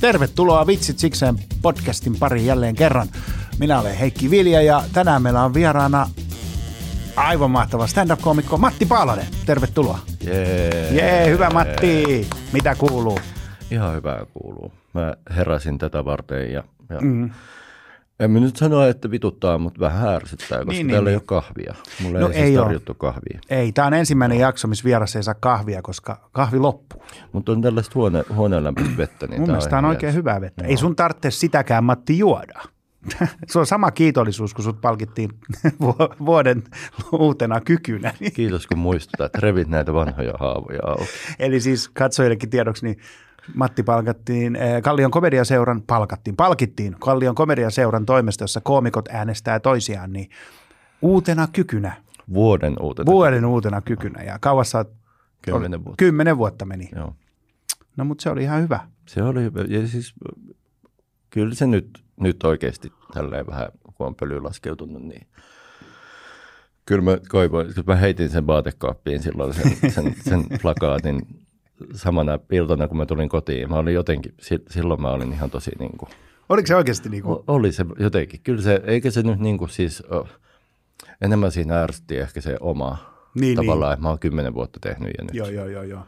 Tervetuloa Vitsit sikseen podcastin pari jälleen kerran. Minä olen Heikki Vilja ja tänään meillä on vieraana aivan mahtava stand-up-koomikko Matti Paalanen. Tervetuloa. Jee. Jee, hyvä Matti. Mitä kuuluu? Ihan hyvää kuuluu. Mä heräsin tätä varten ja, ja mm. En mä nyt sanoa, että vituttaa, mutta vähän ärsyttää, koska Niin, niin, niin, täällä niin. ei ole kahvia. Mulle No ei, siis ei oo. tarjottu kahvia. Ei, tämä on ensimmäinen jakso, missä vieras ei saa kahvia, koska kahvi loppuu. Mutta on tällaista huone, huoneenlämpöistä vettä. Niin Mun mielestä tämä on ihan oikein hyvää vettä. Ei sun tarvitse sitäkään, Matti, juoda. Se on sama kiitollisuus, kun sut palkittiin vu- vuoden uutena kykynä. Kiitos kun muistutat, revit näitä vanhoja haavoja auki. Eli siis katsojillekin tiedoksi, niin Matti palkattiin eh, Kallion komediaseuran, palkattiin, palkittiin Kallion komediaseuran toimesta, jossa koomikot äänestää toisiaan, niin uutena kykynä, Vuoden uutena. vuoden uutena kykynä. Ja kauas sä oot, Kymmenen vuotta. kymmenen vuotta meni. Joo. No mutta se oli ihan hyvä. Se oli hyvä. Ja siis kyllä se nyt, nyt oikeasti tälleen vähän, kun on pöly laskeutunut, niin kyllä mä koivoin, kun mä heitin sen vaatekaappiin silloin sen, sen, sen plakaatin samana iltana, kun mä tulin kotiin. Mä olin jotenkin, si- silloin mä olin ihan tosi niin kuin, Oliko se oikeasti niin kuin, oli se jotenkin. Kyllä se, eikä se nyt niin kuin siis, enemmän siinä ärsytti ehkä se oma Niin, tavallaan, että mä oon kymmenen vuotta tehnyt ja nyt. joo, joo, joo, joo.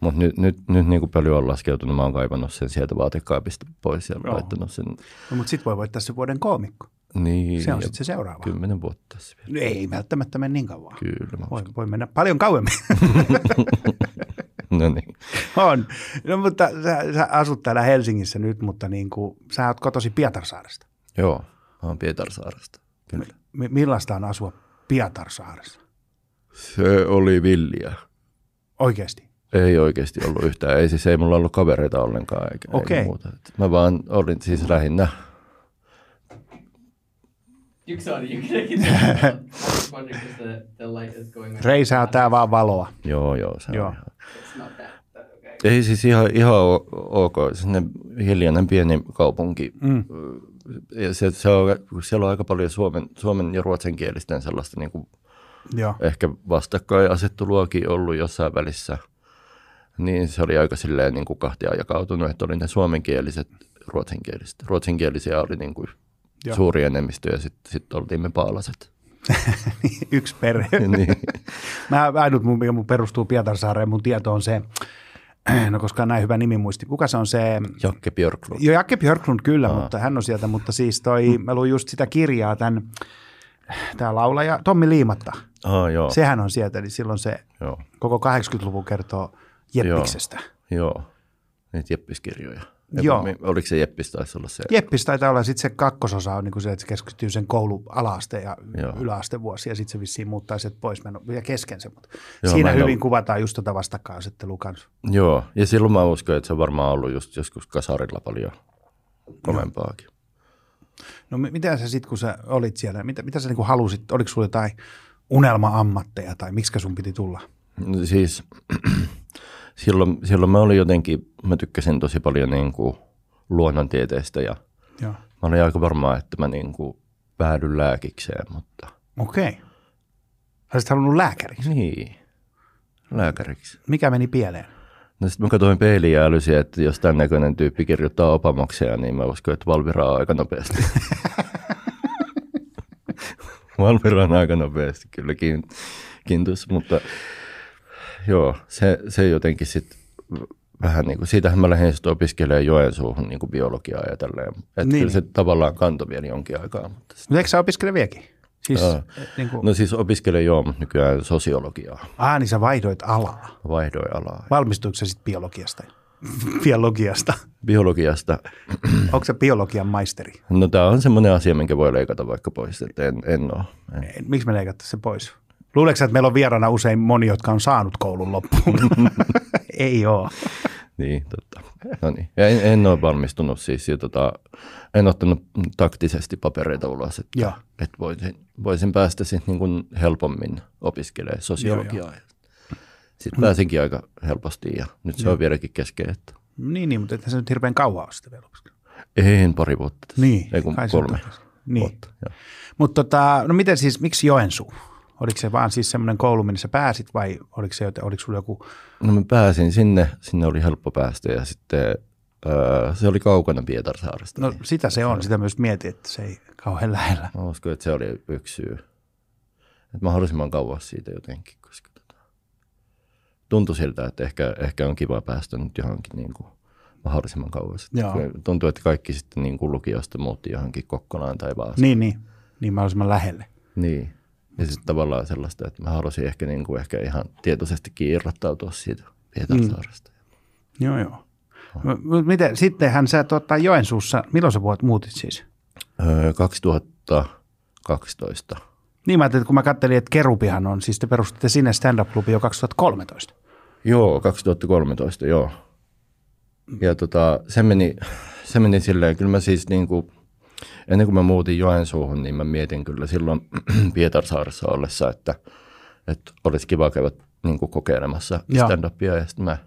Mutta nyt, nyt, nyt niin kuin pöly on laskeutunut, mä oon kaivannut sen sieltä vaatekaapista pois ja Joo. laittanut sen. No, mutta sitten voi voittaa se vuoden koomikko. Niin, Se on sitten se seuraava. Kymmenen vuotta tässä vielä. No ei välttämättä mene niin kauan. Kyllä. Voi, voi mennä paljon kauemmin. no niin. on. No mutta sä, sä asut täällä Helsingissä nyt, mutta niin kuin, sä oot kotosi Pietarsaaresta. Joo, mä oon Pietarsaaresta. Kyllä. M- millaista on asua Pietarsaaressa? Se oli villiä. Oikeasti. Ei oikeasti ollut yhtään. Ei siis ei mulla ollut kavereita ollenkaan eikä, Okei. eikä muuta. Et Mä vaan olin siis lähinnä. You sorry, you. Reisää tää vaan valoa. Joo, joo. Se Joo. On ihan. Ei siis ihan, ihan ok. Sinne hiljainen pieni kaupunki. Mm. Ja se, se on, siellä on aika paljon suomen, suomen ja ruotsinkielisten sellaista niin kuin Joo. ehkä vastakkainasetteluakin ollut jossain välissä, niin se oli aika silleen niin kuin kahtia jakautunut, että oli ne suomenkieliset, ruotsinkieliset. Ruotsinkielisiä oli niin kuin suuri enemmistö ja sitten sit oltiin me paalaset. Yksi perhe. niin. Mä ainut, mun, mikä mun perustuu Pietarsaareen, mun tieto on se, no koska on näin hyvä nimi muisti. Kuka se on se? Jakke Björklund. Jo, Jakke Björklund kyllä, mutta hän on sieltä, mutta siis toi, mä luin just sitä kirjaa tämän, tämä laulaja Tommi Liimatta. Ah, joo, Sehän on sieltä, eli silloin se joo, koko 80-luvun kertoo Jeppiksestä. joo. Niitä Jeppiskirjoja. Joo. Oliko se Jeppis taisi olla se? Jeppis taitaa olla, sitten se kakkososa on niin se, että se keskittyy sen koulu alaaste ja Joo. yläastevuosi, ja sitten se vissiin muuttaa sieltä pois, ole vielä kesken se, mutta Joo, siinä hyvin ole- kuvataan just tota vastakkainasettelua kanssa. Joo, ja silloin mä uskon, että se on varmaan ollut just joskus kasarilla paljon kovempaakin. No mi- mitä sä sitten, kun sä olit siellä, mitä, mitä sä niin kuin halusit, oliko sulla jotain unelma-ammatteja tai miksi sun piti tulla? No Siis silloin, silloin mä olin jotenkin, mä tykkäsin tosi paljon niin kuin luonnontieteestä ja Joo. mä olin aika varma, että mä niin kuin päädyn lääkikseen, mutta Okei. Okay. Olisit halunnut lääkäriksi. niin, lääkäriksi. Mikä meni pieleen? No sitten mä katsoin peiliin ja älysin, että jos tämän näköinen tyyppi kirjoittaa opamoksia, niin mä uskon, että Valvira on aika nopeasti. Valvira on aika nopeasti kyllä kiin- kiintus, mutta joo, se, se jotenkin sitten vähän niin kuin, siitähän mä lähdin sitten opiskelemaan Joensuuhun niin kuin biologiaa ja tälleen. Että Niin. niin. kyllä se tavallaan kantoi vielä jonkin aikaa. Mutta sit, Mutta eikö sä opiskele vieläkin? Siis, Joo. niin kuin, no siis opiskelen joo, mutta nykyään sosiologiaa. ah, niin sä vaihdoit alaa. Vaihdoin alaa. Valmistuiko sä sitten biologiasta? biologiasta. Biologiasta Onko se biologian maisteri? No tämä on semmoinen asia, minkä voi leikata vaikka pois, että en, en ole. En. Miksi me leikattaisiin se pois? Luuleeko että meillä on vieraana usein moni, jotka on saanut koulun loppuun? Ei ole. Niin, totta. No niin. Ja en, en ole valmistunut siis, ja tota, en ottanut taktisesti papereita ulos, että, että voisin, voisin päästä sitten niin kuin helpommin opiskelemaan sosiologiaa. Sitten pääsinkin aika helposti ja nyt se on vieläkin kesken, että Niin, niin mutta ethän se nyt hirveän kauan ole sitä vielä opiskellut. en pari vuotta tässä. Niin, Ei kun kolme. Niin. vuotta. Mutta tota, no miten siis, miksi Joensuu? Oliko se vaan siis semmoinen koulu, minne sä pääsit vai oliko, se, oliko sulla joku, No mä pääsin sinne, sinne oli helppo päästä ja sitten Öö, se oli kaukana Pietarsaaresta. No niin. sitä se on, sitä myös mietin, että se ei kauhean lähellä. Mä uskon, että se oli yksi syy. Että mahdollisimman kauas siitä jotenkin, koska tota, tuntui siltä, että ehkä, ehkä on kiva päästä nyt johonkin niin kuin mahdollisimman kauas. Tuntuu, että kaikki sitten niin kuin lukiosta muutti johonkin Kokkolaan tai Vaasaan. Niin, niin. Niin mahdollisimman lähelle. Niin. Ja sitten tavallaan sellaista, että mä halusin ehkä, niin kuin, ehkä ihan tietoisestikin irrottautua siitä Pietarsaaresta. Mm. Joo, joo. M- Miten, sittenhän sä tota, Joensuussa, milloin sä vuot muutit siis? Öö, 2012. Niin mä ajattelin, että kun mä kattelin, että Kerupihan on, siis te perustitte sinne stand-up-klubi jo 2013. Joo, 2013, joo. Ja tota, se meni, se meni silleen, kyllä mä siis niin kuin, ennen kuin mä muutin Joensuuhun, niin mä mietin kyllä silloin Pietarsaaressa ollessa, että, että olisi kiva käydä niin kuin kokeilemassa stand-upia. Ja sitten mä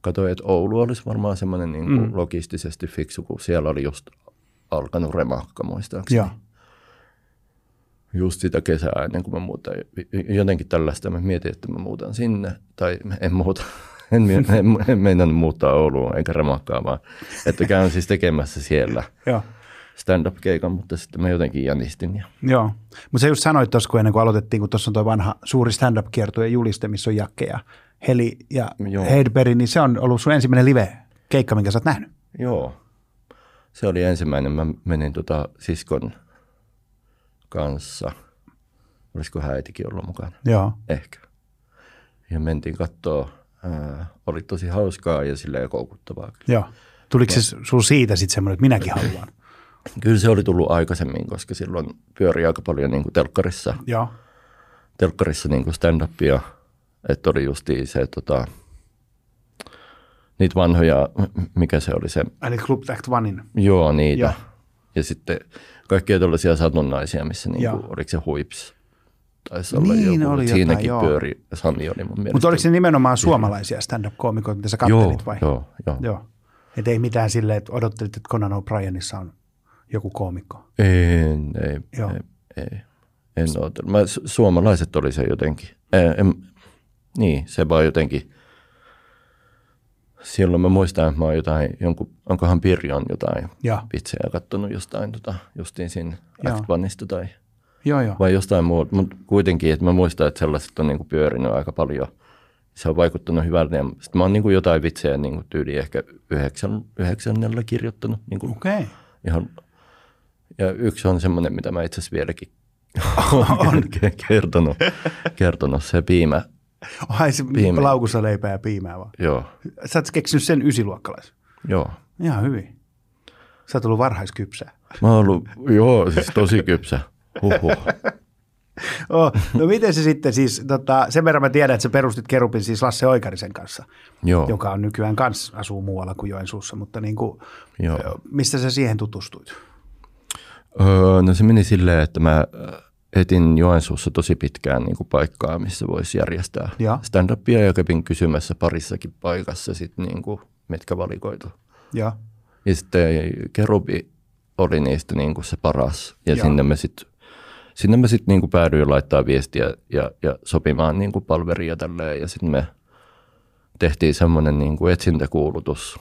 katsoin, että Oulu olisi varmaan semmoinen niin kuin Mm. logistisesti fiksu, kun siellä oli just alkanut remakka muistaakseni. Joo. Just sitä kesää ennen kuin mä muutan. Jotenkin tällaista mä mietin, että mä muutan sinne. Tai en muuta. En, en, en meinannut muuttaa Ouluun eikä remakkaa, vaan että käyn siis tekemässä siellä Joo. Stand-up-keikan, mutta sitten mä jotenkin jänistin. Ja, Joo, mutta sä just sanoit tuossa, kun ennen kuin aloitettiin, kun tuossa on tuo vanha suuri stand-up-kiertue juliste, missä on Jakke ja Heli ja Joo. Heidberg, niin se on ollut sun ensimmäinen live-keikka, minkä sä oot nähnyt. joo, se oli ensimmäinen. Mä menin tota siskon kanssa. Olisiko äitikin ollut mukana? Joo. Ehkä. Ja mentiin katsoa. Ää, oli tosi hauskaa ja silleen koukuttavaa. Joo. Tuliko se sun siitä sitten semmoinen, että minäkin haluan? Kyllä se oli tullut aikaisemmin, koska silloin pyöri aika paljon niin kuin telkkarissa, Joo. telkkarissa niin kuin stand-upia. Että oli justiin se, tota, niitä vanhoja, mikä se oli se, Eli Club Act Onein. joo niitä. Joo. Ja sitten kaikkia tällaisia satunnaisia, missä niin Joo. kuin, oliko se huips? Taisi olla Niin, joku, oli että jotain, siinäkin joo. pyöri, Sami oli mun mielestä. Mutta oliko se nimenomaan suomalaisia stand-up-koomikoita, mitä sä joo, kattelit vai? joo, joo, Joo. Et ei mitään silleen, että odottelit, että Conan O'Brienissa on joku koomikko. En, ei, Joo. ei, ei. En ootellut. Mä, su- suomalaiset oli se jotenkin. En, en, niin, se vaan jotenkin. Silloin mä muistan, että mä oon jotain, jonkun, onkohan Pirjon jotain Joo. vitsejä kattonut jostain tota, justiin siinä. Act Oneista tai Joo, joo. vai jostain muuta. Mutta kuitenkin, että mä muistan, että sellaiset on niinku pyörinyt aika paljon. Se on vaikuttanut hyvältä. Ja Sitten mä oon niinku jotain vitsejä niinku tyyli ehkä yhdeksän, yhdeksännellä kirjoittanut. Niinku Okei. Okay. ihan, ja yksi on semmoinen, mitä mä itse asiassa vieläkin olen ke- kertonut, kertonut, se piimä. Ai se Piimä. laukussa leipää ja piimää vaan. Joo, Sä oot keksinyt sen ysiluokkalaisen. joo. Ihan hyvin. Sä oot ollut varhaiskypsää. Mä oon ollut, joo, siis tosi kypsä. Huhhuh. Oh, no miten se sitten siis, tota, sen verran mä tiedän, että sä perustit Kerupin siis Lasse Oikarisen kanssa, Joo, joka on nykyään kans asuu muualla kuin Joensuussa, mutta niin kuin, joo. mistä sä siihen tutustuit? Öö, no se meni silleen, että mä äh, etin Joensuussa tosi pitkään niin kuin paikkaa, missä voisi järjestää Joo. stand-upia ja kävin kysymässä parissakin paikassa, sit, niin kuin, mitkä valikoitu. Joo. Ja sitten Kerubi oli niistä niin kuin se paras. Ja Joo. sinne me sitten sinne me sitten niin kuin päädyin laittaa viestiä ja, ja sopimaan niin kuin palveria tälleen. Ja sitten me tehtiin semmoinen niin kuin etsintäkuulutus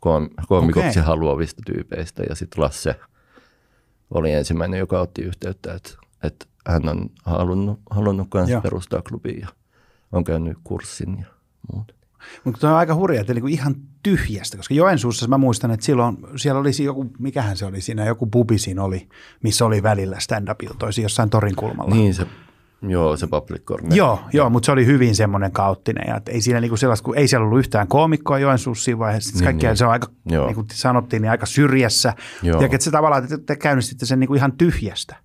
koom- koomikoksi Okei. haluavista tyypeistä. Ja sitten Lasse oli ensimmäinen, joka otti yhteyttä, että, että hän on halunnut, halunnut kanssa Joo. perustaa klubin ja on käynyt kurssin ja muuta. Mutta toi on aika hurja, että niinku ihan tyhjästä, koska Joensuussa mä muistan, että silloin siellä oli joku, mikähän se oli siinä, joku pubi siinä oli, missä oli välillä stand-up-iltoisia jossain torin kulmalla. Niin se, joo, se public corner. Joo, joo, mutta se oli hyvin semmoinen kaoottinen ja ei siinä niinku sellaista, kun ei siellä ollut yhtään koomikkoa Joensuussa siinä vaiheessa. Niin, kaikkia niin. se on aika, Joo. niin kuin sanottiin, niin aika syrjässä. Joo. Ja että se tavallaan, että te käynnistitte sen niinku ihan tyhjästä.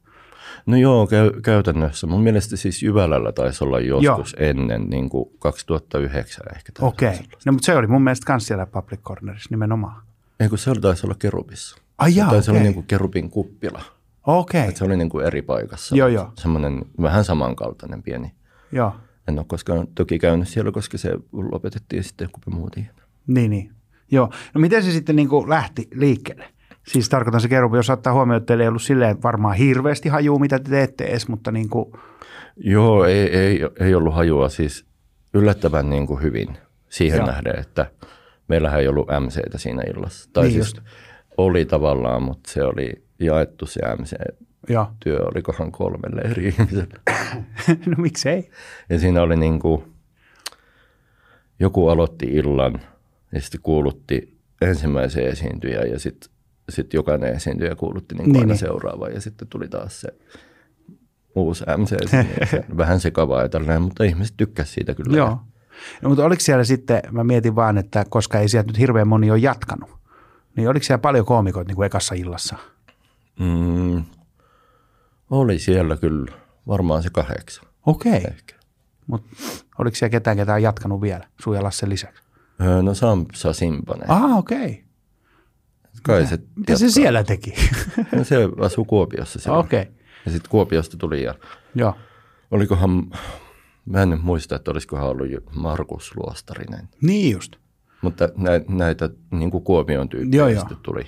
No joo, käy, käytännössä. Mun mielestä siis Jyvälällä taisi olla joskus joo. ennen, niin kuin 2009 ehkä. Okei. Okay. No mutta se oli mun mielestä kans siellä Public Cornerissa nimenomaan. Ei kun se oli, taisi olla Kerubissa. Ai jaa, Se taisi okei. olla niin kuin Kerubin kuppila. Okei, Et se oli niin kuin eri paikassa. Joo, joo. Semmoinen vähän samankaltainen pieni. joo. En ole koskaan toki käynyt siellä, koska se lopetettiin sitten, kun me muutiin. Niin, niin. Joo. No miten se sitten niin kuin lähti liikkeelle? Siis tarkoitan se kerubi, jos ottaa huomioon, että teillä ei ollut silleen varmaan hirveästi hajuu, mitä te teette edes, mutta niin kuin, Joo, ei, ei, ei ollut hajua siis yllättävän niin kuin hyvin siihen Joo. Nähden, että meillähän ei ollut MCtä siinä illassa. Tai Niin niin just. siis oli tavallaan, mutta se oli jaettu se MC-työ, Joo. olikohan kolmelle eri ihmiselle. no miksei? Ja siinä oli niin kuin, joku aloitti illan ja sitten kuulutti ensimmäisen esiintyjän ja sitten sit jokainen esiintyjä kuulutti niin Niin, aina niin. seuraava ja sitten tuli taas se uusi MC. sinne. Se Vähän sekavaa ja tällainen, mutta ihmiset tykkäsivät siitä kyllä. Joo. No, mutta oliko siellä sitten, mä mietin vaan, että koska ei sieltä nyt hirveän moni ole jatkanut, niin oliko siellä paljon koomikoita niin kuin ekassa illassa? Mm, oli siellä kyllä varmaan se kahdeksan Okei, ehkä. mutta oliko siellä ketään, ketä on jatkanut vielä sun ja Lassen lisäksi? Öö, No Sampsa Simpanen. Ah, okei. Kai se, Mitä se jatkaa. siellä teki? No, se asui Kuopiossa silloin. okei, Ja sitten Kuopiosta tuli ja joo. olikohan, mä en nyt muista, että olisikohan ollut Markus Luostarinen. Niin just. Mutta näitä, näitä niin kuin Kuopion tyyppejä Joo, joo. tuli,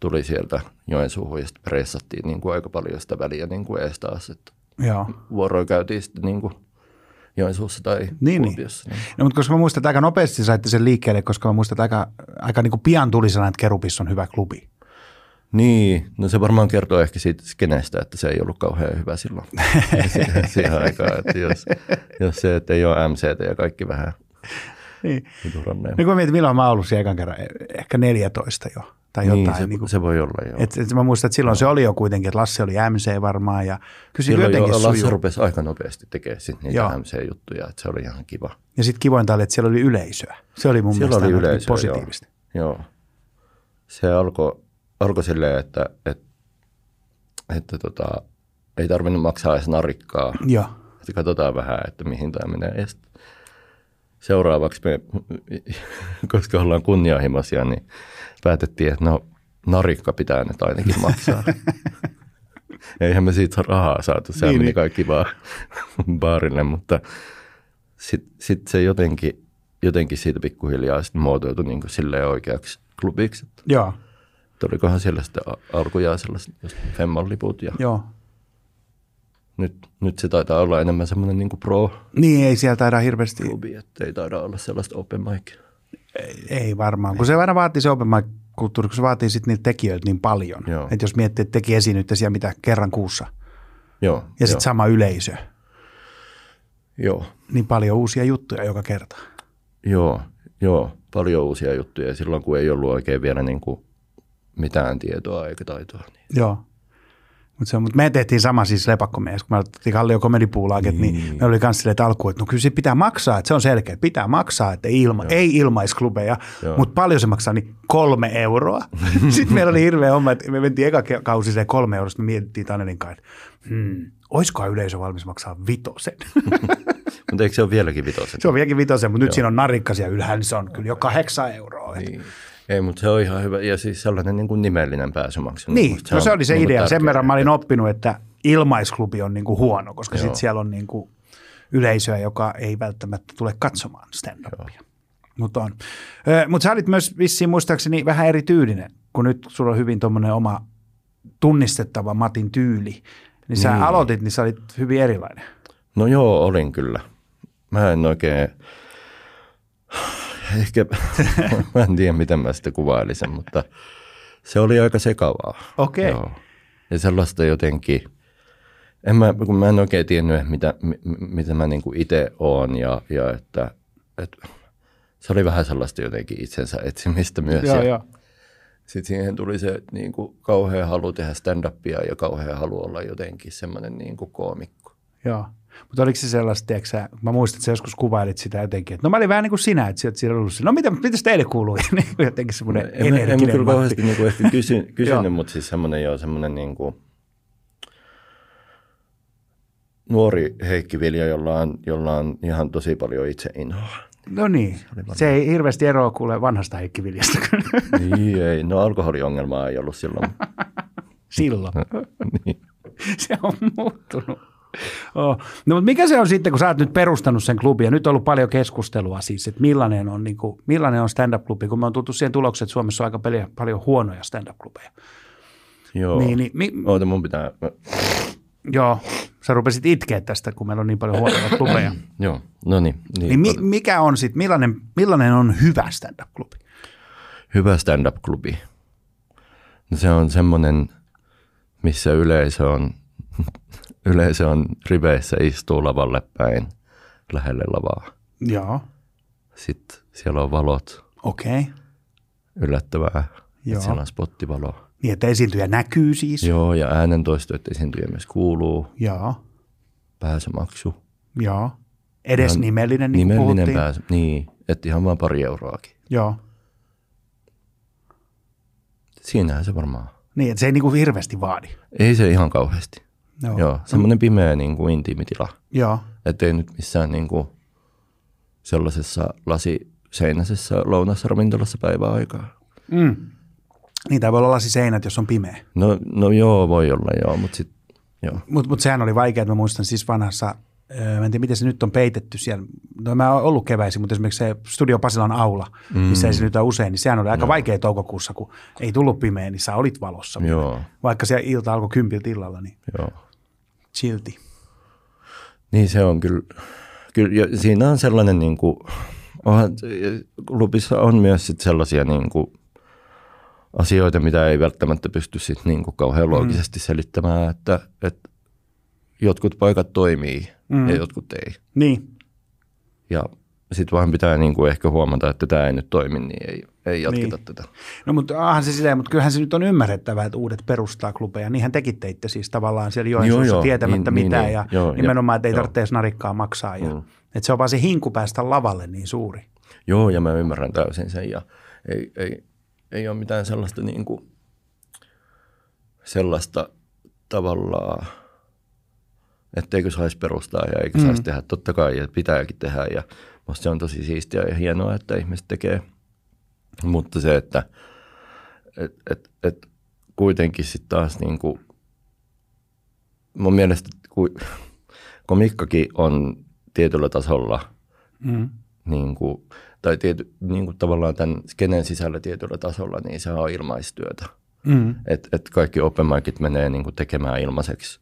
tuli sieltä Joensuuhun ja sitten pressattiin niin kuin aika paljon sitä väliä niin kuin ees taas. Että Joo. vuoroja käytiin sitten niin kuin Joensuussa tai Niin, niin. Kuopiossa. Niin. No, mutta koska mä muistan, että aika nopeasti saitte sen liikkeelle, koska mä muistan, että aika, aika niin kuin pian tuli sellainen, että Kerupissa on hyvä klubi. Niin, no se varmaan kertoo ehkä siitä skenestä, että se ei ollut kauhean hyvä silloin siihen, siihen aikaan. Että jos, jos se, että ei ole MCtä ja kaikki vähän Niin. Niin kun mä mietin, milloin mä oon ollut siellä ekan kerran, ehkä 14 jo tai jotain. niin, se, niin kuin, se voi olla joo. et, et mä muistan, että silloin se oli jo kuitenkin, että Lassi oli MC varmaan ja kyllä se Silloin jo jotenkin Lasse rupesi aika nopeasti tekemään sit niitä Joo. MC-juttuja, että se oli ihan kiva. Ja sitten kivointa oli, että siellä oli yleisöä. Se oli mun Siellä mielestä oli yleisöä, positiivista. Joo. joo. Se alkoi alko silleen, että, että, että tota, ei tarvinnut maksaa edes narikkaa. Joo. Että katsotaan vähän, että mihin tämä menee. Ja seuraavaksi me, koska ollaan kunnianhimoisia, niin päätettiin, että no narikka pitää nyt ainakin maksaa. Eihän me siitä rahaa saatu, sehän Niin, meni niin. kaikki vaan baarille, mutta sitten sit se jotenkin, jotenkin siitä pikkuhiljaa sit muotoutui niin kuin silleen oikeaksi klubiksi. Joo. että olikohan siellä sitten a- alkujaan sellaiset just Femman liput ja Joo. Nyt, nyt se taitaa olla enemmän semmoinen niin kuin pro-klubi, Niin ei siellä taida hirveästi, että ei taida olla sellaista open mic. ei varmaan, kun se aina vaatii se open mic kulttuuri, kun se vaatii sitten niiltä tekijöiltä niin paljon. Joo. Että jos miettii, että teki esiinnyttä siellä mitä kerran kuussa Joo, ja sitten sama yleisö, joo, niin paljon uusia juttuja joka kerta. joo, joo, paljon uusia juttuja silloin, kun ei ollut oikein vielä niin kuin mitään tietoa eikä taitoa. Niin. Joo. Mutta mut me tehtiin sama siis lepakkomies, kun me otettiin Kallio komedipuulaaket, niin. niin me oli kans silleen, että alkuun, että no kyllä se pitää maksaa, että se on selkeä, pitää maksaa, että ei, ilma, ei ilmaisklubeja, Joo. mutta paljon se maksaa, niin kolme euroa. Sitten meillä oli hirveä homma, että me mentiin eka kausi se kolme euroa, sitten me mietittiin Tanelin kanssa, että hmm, olisikohan yleisö valmis maksaa vitosen. Mutta eikö se ole vieläkin vitosen? se on vieläkin vitosen, mutta nyt siinä on narikkasia ylhäällä, niin se on kyllä jo kahdeksan euroa. Niin, Niin. Ei, mutta se on ihan hyvä. Ja siis sellainen niin kuin nimellinen pääsymaksu. niin musta no se oli se niin kuin idea. Sen verran mä olin oppinut, että ilmaisklubi on niinku huono, koska sitten siellä on niinku yleisöä, joka ei välttämättä tule katsomaan stand-upia. Mutta on. Mutta sä olit myös vissiin muistaakseni vähän erityylinen, kun nyt sulla on hyvin tuommoinen oma tunnistettava Matin tyyli. Niin sä Niin. aloitit, niin sä olit hyvin erilainen. No joo, olin kyllä. Mä en oikein, ehkä, mä en tiedä miten mä sitä kuvailisin, mutta se oli aika sekavaa. Okei. Joo. Ja sellaista jotenkin, en mä, kun mä en oikein tiennyt, mitä, mi- mi- mitä mä niinku itse oon ja, ja että, että se oli vähän sellaista jotenkin itsensä etsimistä myös. Joo, ja joo. Sitten siihen tuli se niin kuin, kauhea halu tehdä stand-upia ja kauhea halu olla jotenkin semmoinen niin kuin koomikko. Joo. Mutta oliko se sellaista, tiedätkö sä, mä muistan, että sä joskus kuvailit sitä jotenkin, että no mä olin vähän niin kuin sinä, että sieltä siellä ollut no mitä, mitäs teille kuuluu? Niin jotenkin semmoinen En, en, en energinen kyllä kauheasti niin kuin ehkä kysy, Joo. kysynyt, mutta siis semmoinen jo semmoinen niin kuin nuori Heikki Vilja, jolla on, jolla on ihan tosi paljon itse inhoa. No niin, se ei hirveästi eroa kuule vanhasta Heikki Viljasta niin ei, no alkoholiongelmaa ei ollut silloin. silloin. niin. se on muuttunut. Oh. No, mutta mikä se on sitten, kun sä oot nyt perustanut sen klubin, ja nyt on ollut paljon keskustelua siis, että millainen on, niin kuin, millainen on stand-up-klubi, kun me on tultu siihen tulokseen, että Suomessa on aika paljon, paljon huonoja stand-up-klubeja. Joo. Niin, niin, mi, Oota, mun pitää, joo, Sä rupesit itkeä tästä, kun meillä on niin paljon huonoja klubeja. Joo, no niin. Niin mi- mikä on sitten, millainen, millainen on hyvä stand-up-klubi? Hyvä stand-up-klubi. No se on semmoinen, missä yleisö on, yleisö on riveissä, istuu lavalle päin lähelle lavaa. Joo, Sitten siellä on valot, okei. Okay. yllättävää, Joo. että siellä on spottivalo. Niin, että esiintyjä näkyy siis. Joo, ja äänentoistoit esiintyjä myös kuuluu, Joo, pääsymaksu. joo. Edes Ihan nimellinen, niin Nimellinen pääsy, niin, että ihan vaan pari euroakin. Joo. Siinähän se varmaan. Niin, että se ei niin kuin hirveästi vaadi. Ei se ihan kauheasti. Joo. Joo, semmoinen pimeä niin kuin intiimitila. Joo. Että ei nyt missään niin kuin sellaisessa lasiseinäisessä lounasravintolassa päivää aikaa. Mm. Niin, tämä voi olla lasiseinät, jos on pimeä. No, no joo, voi olla joo, mutta sitten joo. Mutta mut sehän oli vaikea, että mä muistan siis vanhassa, öö, mä en tiedä miten se nyt on peitetty siellä. No mä oon ollut keväisin, mutta esimerkiksi se Studio Pasilan aula, mm. missä esiinnytään usein, niin sehän oli aika no. vaikea toukokuussa, kun ei tullut pimeä, niin sä olit valossa. Joo, Vaikka se ilta alkoi kympiltä illalla, niin joo. Silti. Niin se on kyllä, kyllä ja siinä on sellainen niin kuin, onhan, klubissa on myös sit sellaisia niin kuin, asioita, mitä ei välttämättä pysty sit niin kuin kauhean loogisesti selittämään, että, että jotkut paikat toimii mm. ja jotkut ei. Niin, Ja sitten vaan pitää niin kuin ehkä huomata, että tämä ei nyt toimi, niin ei, ei jatketa Niin. tätä. No mutta onhan se silleen, mutta kyllähän se nyt on ymmärrettävää, että uudet perustaa klubeja. Niinhän tekin teitte siis tavallaan siellä Joensuussa Joo, joo, tietämättä niin, mitään niin, ja joo, nimenomaan, että ei joo. tarvitse narikkaa maksaa. Ja, Mm. Että se on vaan se hinku päästä lavalle niin suuri. Joo, ja mä ymmärrän täysin sen. Ja ei, ei, ei ole mitään sellaista, niin kuin, sellaista tavallaan, etteikö saisi perustaa ja eikö saisi tehdä. Totta kai, ja pitääkin tehdä. Ja musta se on tosi siistiä ja hienoa, että ihmiset tekee. Mutta se, että et, et, et kuitenkin sitten taas niin kuin, mun mielestä ku, komikkakin on tietyllä tasolla – Mm. niin kuin, tai tiety, niin kuin tavallaan tämän skenen sisällä tietyllä tasolla, niin se on ilmaistyötä. Mm. Et, et kaikki open micit menee niin kuin tekemään ilmaiseksi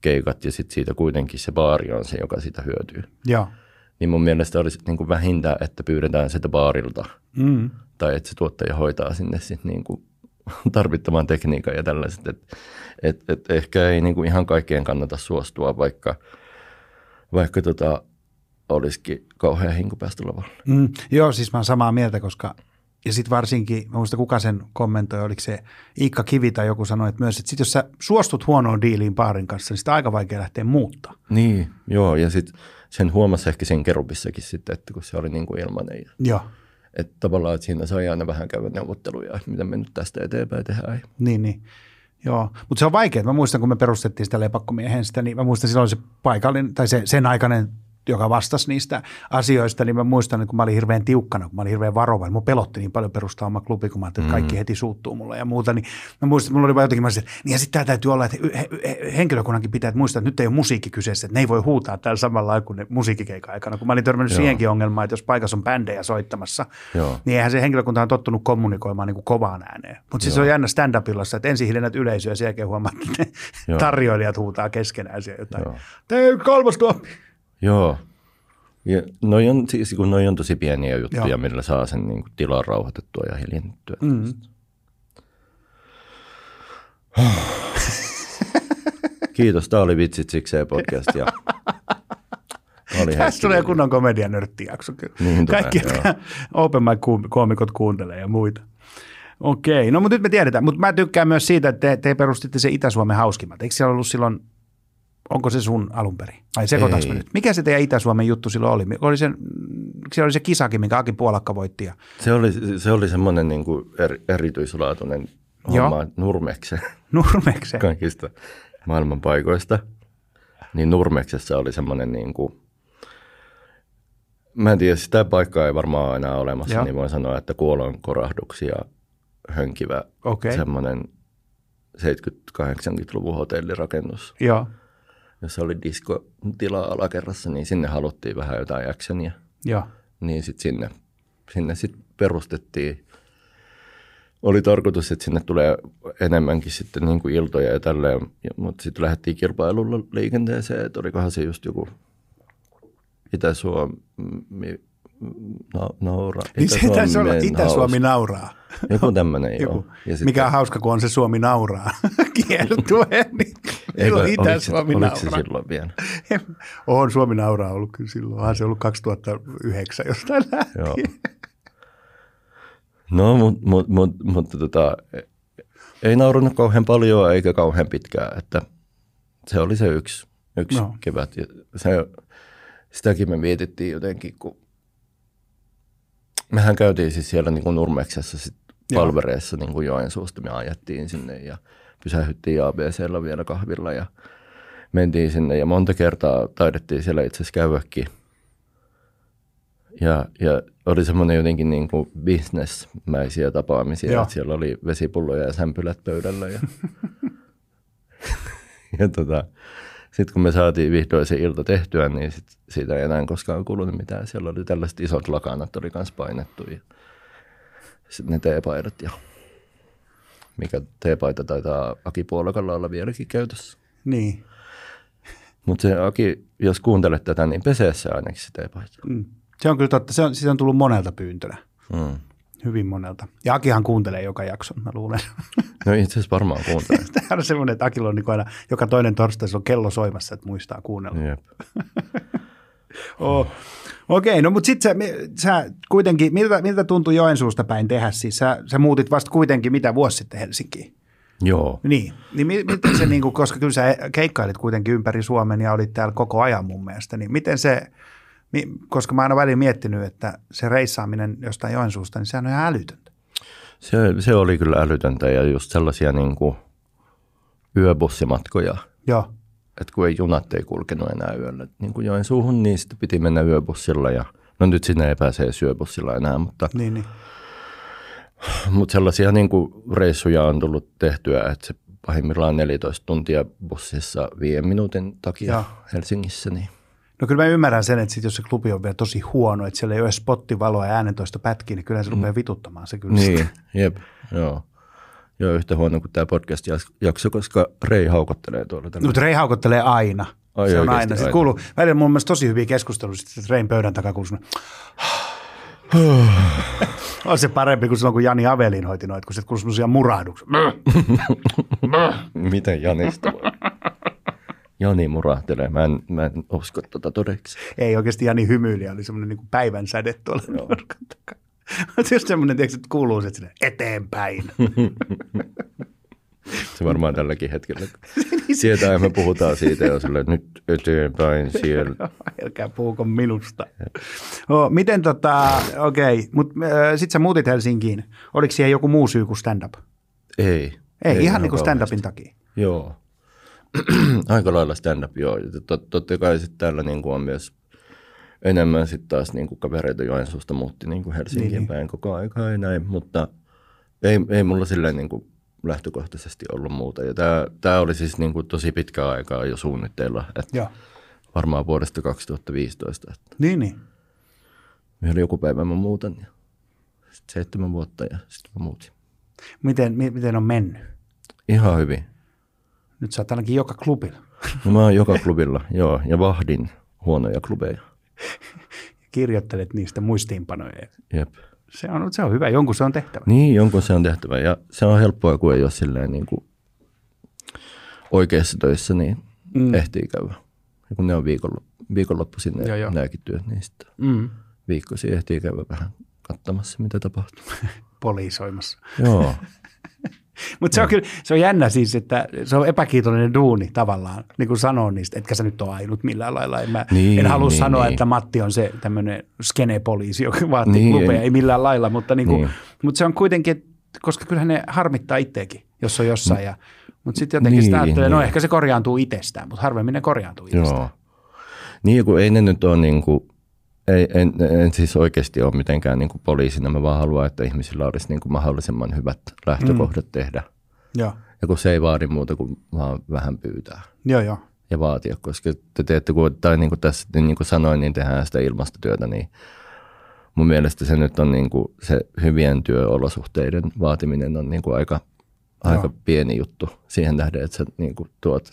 keikat ja sitten siitä kuitenkin se baari on se, joka sitä hyötyy. Joo. Niin mun mielestä olisi niin kuin vähintä, että pyydetään sitä baarilta Mm. tai että se tuottaja hoitaa sinne sit niin kuin tarvittavan tekniikan ja tällaiset. Et, et, et ehkä ei niin kuin ihan kaikkeen kannata suostua, vaikka, vaikka tota, olisikin kauhean hinku päästä lavalle. Mm. Joo, siis mä oon samaa mieltä, koska ja sitten varsinkin, mä muistan kuka sen kommentoi, oliko se Iikka Kivi tai joku sanoi, että myös, että sit jos sä suostut huonoon diiliin paarin kanssa, niin sitä on aika vaikea lähteä muuttaa. Niin, joo, ja sitten sen huomasi ehkä sen kerubissakin sitten, että kun se oli niin kuin ilmainen. Ja, Joo, että tavallaan, että siinä sai aina vähän käydä neuvotteluja, että miten me nyt tästä eteenpäin tehdään. niin, niin. Joo, mutta se on vaikea. Mä muistan, kun me perustettiin sitä lepakkomiehen sitä, niin mä muistan silloin se paikallinen, tai se, sen aikainen joka vastasi niistä asioista, niin mä muistan, että kun mä olin hirveän tiukkana, kun mä olin hirveän varovainen. Mun pelotti niin paljon perustaa oma klubi, kun mä ajattelin, että kaikki heti suuttuu mulle ja muuta. Niin mä muistan, että mulla oli vaan jotenkin, mä olisin, että niin ja sitten tää täytyy olla, että he- he- henkilökunnankin pitää että muistaa, että nyt ei ole musiikki kyseessä, että ne ei voi huutaa täällä samalla kuin ne musiikkikeikan aikana. Kun mä olin törmännyt Joo. siihenkin ongelmaan, että jos paikassa on bändejä soittamassa, Joo. niin eihän se henkilökunta on tottunut kommunikoimaan niin kuin kovaan ääneen. Mutta siis se on jännä stand-upilla, että ensin hiljennät yleisöä ja sen jälkeen huomaat, että ne tarjoilijat huutaa keskenään siellä jotain. Joo. Tee kolmas tuoppi. Joo. Ja noi on, siis kun noi on tosi pieniä juttuja, Joo. millä saa sen niin kuin tilaa rauhoitettua ja hiljennettyä. Mm. Kiitos, tämä oli Vitsit sikseen podcast. Ja Tässä tulee kunnon komedianörttijakso kyllä. Niin tulee, Kaikki, jotka open mic kuum- koomikot kuuntelee ja muita. Okei, no mutta nyt me tiedetään. Mutta mä tykkään myös siitä, että te, te perustitte se Itä-Suomen hauskimmat. Eikö siellä ollut silloin, onko se sun alun perin? Vai sekoitanko mä nyt? Mikä se teidän Itä-Suomen juttu silloin oli? oli se, siellä oli se kisakin, minkä Aki Puolakka voitti. Ja, Se oli, se oli semmoinen niin kuin er, erityislaatuinen homma, Nurmekse Nurmeksen. kaikista maailman paikoista. Niin Nurmeksessa oli semmoinen niin kuin, mä en tiedä, sitä paikkaa ei varmaan ole enää olemassa, Joo. niin voin sanoa, että kuolon korahduksia hönkivä Okei. semmoinen 70-80-luvun hotellirakennus, Joo, jossa oli diskotila alakerrassa, niin sinne haluttiin vähän jotain actionia. joo. Niin sitten sinne, sinne sit perustettiin oli tarkoitus, että sinne tulee enemmänkin sitten niin kuin iltoja ja tälleen, ja, mutta sitten lähdettiin kilpailulla liikenteeseen, että olikohan se just joku Itä-Suomi, na, naura, Niin se taisi olla Itä-Suomi nauraa. Joku tämmöinen, joo. Joku. Ja sitten- Mikä on hauska, kun on se Suomi nauraa kiertue, niin Eikö- silloin oliko se- oliko se silloin vielä? On Suomi nauraa ollut kyllä silloin. Onhan se ollut 2009 jostain lähtien. Joo. No, mutta mut, mut, mutta tota, ei naurannut kauhean paljon eikä kauhean pitkään, että se oli se yksi, yksi No. kevät. Ja se, sitäkin me mietittiin jotenkin, kun mehän käytiin siis siellä niin kuin Nurmeksessa sit Joo. palvereissa niin kuin Joensuusta, me ajettiin sinne ja pysähyttiin ABCllä vielä kahvilla ja mentiin sinne ja monta kertaa taidettiin siellä itse asiassa käydäkin. Ja, ja oli semmoinen jotenkin niin kuin bisnesmäisiä tapaamisia, Joo. että siellä oli vesipulloja ja sämpylät pöydällä. Ja, ja tota, sitten kun me saatiin vihdoin se ilta tehtyä, niin sit siitä ei enää koskaan kuulunut mitään. Siellä oli tällaiset isot lakanat, oli kanssa painettu ja sitten ne teepaidat ja mikä teepaita taitaa Aki Puolakalla olla vieläkin käytössä. Niin. Mutta se Aki, jos kuuntelet tätä, niin pesee se ainakin se teepaita. Mm. Se on kyllä totta. Se on, siitä on tullut monelta pyyntönä. Mm. Hyvin monelta. Ja Akihan kuuntelee joka jakson, mä luulen. No itse asiassa varmaan kuuntelen. Tämä on semmoinen, että Akilla on niin aina joka toinen torstai, se on kello soimassa, että muistaa kuunnella. Jep. Oh. Okei, no mutta sitten sä, kuitenkin, miltä, miltä tuntui Joensuusta päin tehdä? Siis sä, sä muutit vasta kuitenkin mitä vuosi sitten Helsinkiin. Joo. Niin, niin mi- miten se, niin kuin, koska kyllä sä keikkailit kuitenkin ympäri Suomen ja olit täällä koko ajan mun mielestä, niin miten se, koska mä oon aina välillä miettinyt, että se reissaaminen jostain Joensuusta, niin sehän on ihan älytöntä. Se, se oli kyllä älytöntä ja just sellaisia niin kuin yöbussimatkoja, Joo, että kun ei junat ei kulkenut enää yöllä niin kuin Joensuuhun, niin sitten piti mennä yöbussilla ja no nyt sinne ei pääse edes yöbussilla enää, mutta, niin, niin. mutta sellaisia niin kuin reissuja on tullut tehtyä, että se pahimmillaan 14 tuntia bussissa viiden minuutin takia Joo. Helsingissä, niin No kyllä mä ymmärrän sen, että sit jos se klubi on vielä tosi huono, että siellä ei ole spottivaloa ja äänentoista pätkiä, niin kyllä se rupeaa vituttamaan se kyllä. Niin, jep, joo. Joo, yhtä huono kuin tämä podcast-jakso, koska Rei haukottelee tuolla tällä. Mutta Rei haukottelee aina. Ai se on oikeasti aina. Sitten aina. kuuluu, välillä mun mielestä tosi hyviä keskusteluja, sitten Rein pöydän takaa kuuluu on se parempi kuin silloin, kun Jani Avelin hoiti noita, kun sitten kuuluu semmoisia murahduksia. Miten Janista voi? Jani murahtelee. Mä en, mä en usko tota todeksi. Ei oikeasti Jani hymyili, oli semmoinen niin päivän säde tuolla takaa. Mutta just semmoinen, tiedätkö, että kuuluu se, silleen, eteenpäin. Se varmaan tälläkin hetkellä. Tietää, me puhutaan siitä jo että nyt eteenpäin siellä. Älkää puhuko minusta. Oh, miten tota, okei, okay, mutta äh, sitten sä muutit Helsinkiin. Oliko siihen joku muu syy kuin stand-up? Ei. Ei, Ei ihan niin kuin stand-upin takia. Joo. Aika lailla stand-up, joo. Tot, totta kai sitten täällä niin kuin on myös enemmän sitten taas niin kuin kavereita Joensuusta muutti niin kuin Helsinkiin Niin, päin koko aikaa ja näin, mutta ei, ei mulla silleen niin kuin lähtökohtaisesti ollut muuta. Ja tämä, tämä oli siis niin kuin tosi pitkä aikaa jo suunnitteilla, että Joo. varmaan vuodesta 2015, että Niin, niin. vielä joku päivä mä muutan ja sitten seitsemän vuotta ja sitten mä muutin. Miten, mi- miten on mennyt? Ihan hyvin. Nyt sä oot ainakin joka klubilla. No mä oon joka klubilla, joo, ja vahdin huonoja klubeja. Kirjoittelet niistä muistiinpanoja. Jep. Se on, se on hyvä, jonkun se on tehtävä. Niin, jonkun se on tehtävä. Ja se on helppoa, kun ei ole silleen niin kuin oikeassa töissä, niin mm. ehtii käydä. Ja kun ne on viikonloppu, viikonloppuisin Joo, ne, joo. nämäkin työt, niin sitten Mm. viikkoisin ehtii käydä vähän katsomassa, mitä tapahtuu. Poliisoimassa. joo, Mutta se on kyllä, se on jännä siis, että se on epäkiitollinen duuni tavallaan, niin kuin sanoo niistä, etkä sä nyt ole ainut millään lailla. En, mä, Niin, en halua niin, sanoa, niin. että Matti on se tämmöinen skenepoliisi, joka vaatii Niin, niin, klubeja, ei, millään lailla, mutta, niin kuin, Niin. mutta se on kuitenkin, koska kyllähän ne harmittaa itseäkin, jos on jossain. Ja, mutta sitten jotenkin niin, sitä Niin, ajattelee, no niin. ehkä se korjaantuu itsestään, mutta harvemmin ne korjaantuu itsestään. joo. Niin, kun ei ne nyt ole niin kuin, ei, en, en, siis oikeasti ole mitenkään niin kuin poliisina. Mä vaan haluan, että ihmisillä olisi niin kuin mahdollisimman hyvät lähtökohdat mm. tehdä. Joo, Ja kun se ei vaadi muuta kuin vaan vähän pyytää. joo, joo. ja vaatia, koska te teette, kun, tai niin kuin tässä niin kuin sanoin, niin tehdään sitä ilmastotyötä, niin mun mielestä se nyt on niin kuin, se hyvien työolosuhteiden vaatiminen on niin kuin aika, aika pieni juttu siihen nähden, että sä niin kuin tuot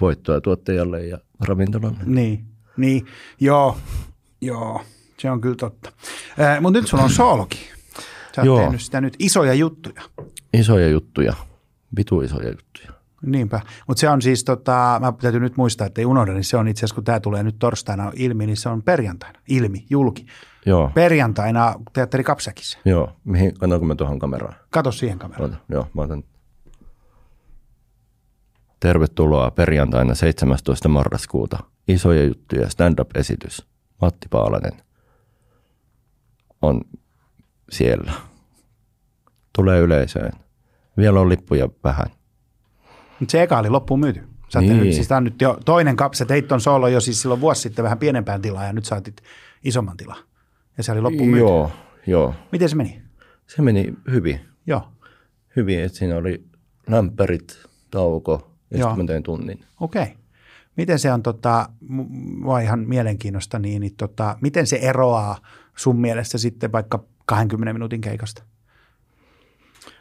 voittoa tuottajalle ja ravintolalle. Niin, niin. Joo, joo, se on kyllä totta. Äh, Mutta nyt sulla on soolokin. Sä Joo. tehnyt sitä nyt isoja juttuja. Isoja juttuja, vitu isoja juttuja. Niinpä, mutta se on siis, tota, mä täytyy nyt muistaa, että ei unohda, niin se on itse asiassa, kun tämä tulee nyt torstaina ilmi, niin se on perjantaina, ilmi, julki. Joo, Perjantaina teatteri Kapsäkissä. joo. Mihin, kannanko mä tuohon kameraan? Kato siihen kameraan. Ota, joo, mä otan. Tervetuloa perjantaina 17. marraskuuta. Isoja juttuja, stand-up-esitys. Matti Paalanen on siellä. Tulee yleisöön. Vielä on lippuja vähän. Mutta se eka oli loppuun myyty. Sä niin. Nyt, siis tää on nyt jo toinen kapsa. Teit ton soolo jo siis silloin vuosi sitten vähän pienempään tilaa ja nyt saatit isomman tilaa. Ja se oli loppuun myyty. Joo, joo. Miten se meni? Se meni hyvin. Joo, Hyvin, että siinä oli lämpärit, tauko ja sitten mä tein tunnin. okei. Okay. Miten se on, tota, mu- mua ihan mielenkiinnosta, niin, niin tota, miten se eroaa sun mielestä sitten vaikka 20 minuutin keikasta?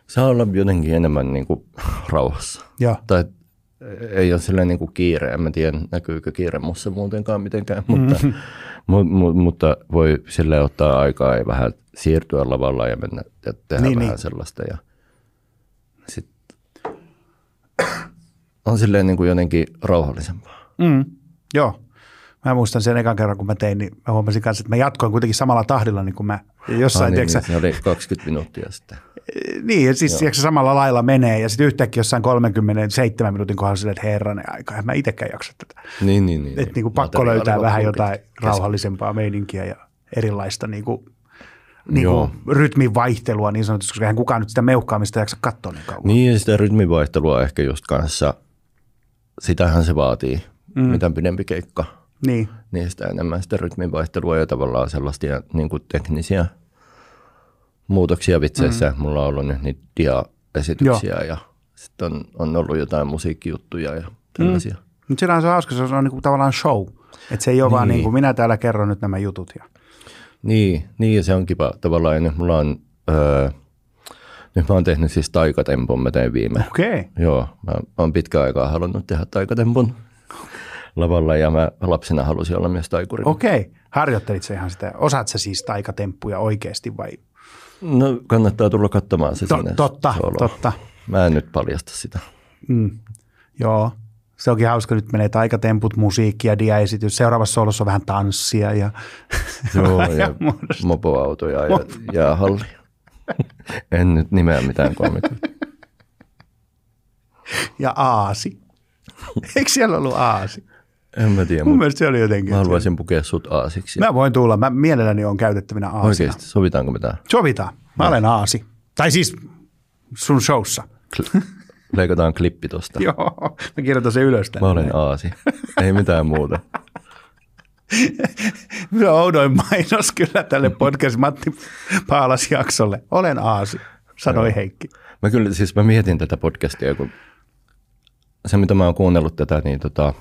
Saa olla jotenkin enemmän niin kuin rauhassa. Joo, tai ei ole silleen niin kuin kiire, en mä tiedä näkyykö kiire mussa muutenkaan mitenkään, mutta, Mm-hmm. mu, mu, mutta voi sille ottaa aikaa ja vähän siirtyä lavalla ja mennä ja tehdä Niin, vähän niin. niin. sellaista ja sit on silleen niin kuin jotenkin rauhallisempaa. Mm, joo. Mä muistan sen ekan kerran, kun mä tein, niin mä huomasin kanssa, että mä jatkoin kuitenkin samalla tahdilla, niin kuin mä jossain, Ah, niin, niin, niin, se oli 20 minuuttia sitten. niin, ja siis tiedätkö, samalla lailla menee, ja sitten yhtäkkiä jossain 37 minuutin kohdalla silleen, että herranen aika, en mä itsekään jaksa tätä. Niin, niin, niin. Että niin kuin pakko löytää vähän jotain kesken. rauhallisempaa meininkiä ja erilaista niin kuin, niin Joo. kuin rytmin vaihtelua niin sanotusti, koska eihän kukaan nyt sitä meuhkaamista jaksa katsoa niin kauan. Niin ja sitä rytminvaihtelua ehkä just kanssa, sitähän se vaatii, mm. mitä pidempi keikka. Niin, niin sitä enemmän sitä rytminvaihtelua ja tavallaan sellaisia niin kuin teknisiä muutoksia vitseissä. Mm. Mulla on ollut nyt niitä dia-esityksiä Joo. ja sitten on, on ollut jotain musiikkijuttuja ja tällaisia. Mm. mutta on se hauska, se on, niin kuin tavallaan show. Että se ei ole niin. vaan Niin. niin kuin minä täällä kerron nyt nämä jutut. Ja, Niin, niin, ja se on kiva tavallaan. Ja nyt mulla on, öö, nyt mä oon tehnyt siis taikatempun, mä tein viime. okei. Okay. Joo, mä oon pitkään aikaa halunnut tehdä taikatempun lavalla ja mä lapsena halusin olla myös taikuri. Okei, okay. harjoittelit sä ihan sitä. Osaat sä siis taikatemppuja oikeasti vai? No kannattaa tulla katsomaan se To, sinne totta, sooloon. totta. Mä en nyt paljasta sitä. Mm. Joo, se onkin hauska. Nyt menee taikatemput, musiikki ja diaesitys. Seuraavassa soolossa on vähän tanssia ja, Joo, ja ja mopoautoja ja jäähalli. en nyt nimeä mitään komikoita. ja aasi. Eikö siellä ollut aasi? En mä tiedä, Mun mielestä se oli jotenkin. mä haluaisin pukea sut aasiksi. Mä voin tulla. Mä mielelläni on käytettävinä aasina. Oikeasti, sovitaanko mitään? Sovitaan. Mä olen aasi. Tai siis sun showssa. Kl- leikataan klippi tosta. Joo, mä kirjoitan sen ylös tänne. Mä olen aasi. Ei mitään muuta. On oudoin mainos kyllä tälle podcast Matti Paalas jaksolle. Olen aasi, sanoi Heikki. Mä kyllä, siis mä mietin tätä podcastia, kun se mitä mä oon kuunnellut tätä, niin tota,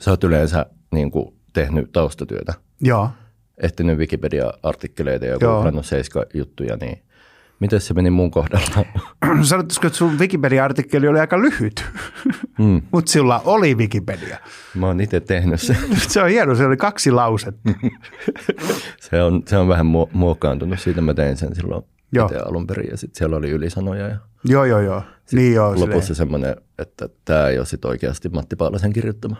sä oot yleensä niin kuin, tehnyt taustatyötä. Joo. ehtinyt Wikipedia-artikkeleita ja Joo. googlannut seiska-juttuja, niin miten se meni mun kohdalla? Sanottaisiko, että sun Wikipedia-artikkeli oli aika lyhyt, Mm. mutta sulla oli Wikipedia. Mä oon itse tehnyt sen. Se on hieno, se oli kaksi lausetta. Se on, se on vähän muo- muokkaantunut. Siitä mä tein sen silloin Joo. itse alun perin ja sitten siellä oli ylisanoja ja joo, joo, joo. Niin joo, silleen. lopussa semmoinen, että tämä ei ole sit oikeasti Matti Paalasen kirjoittama.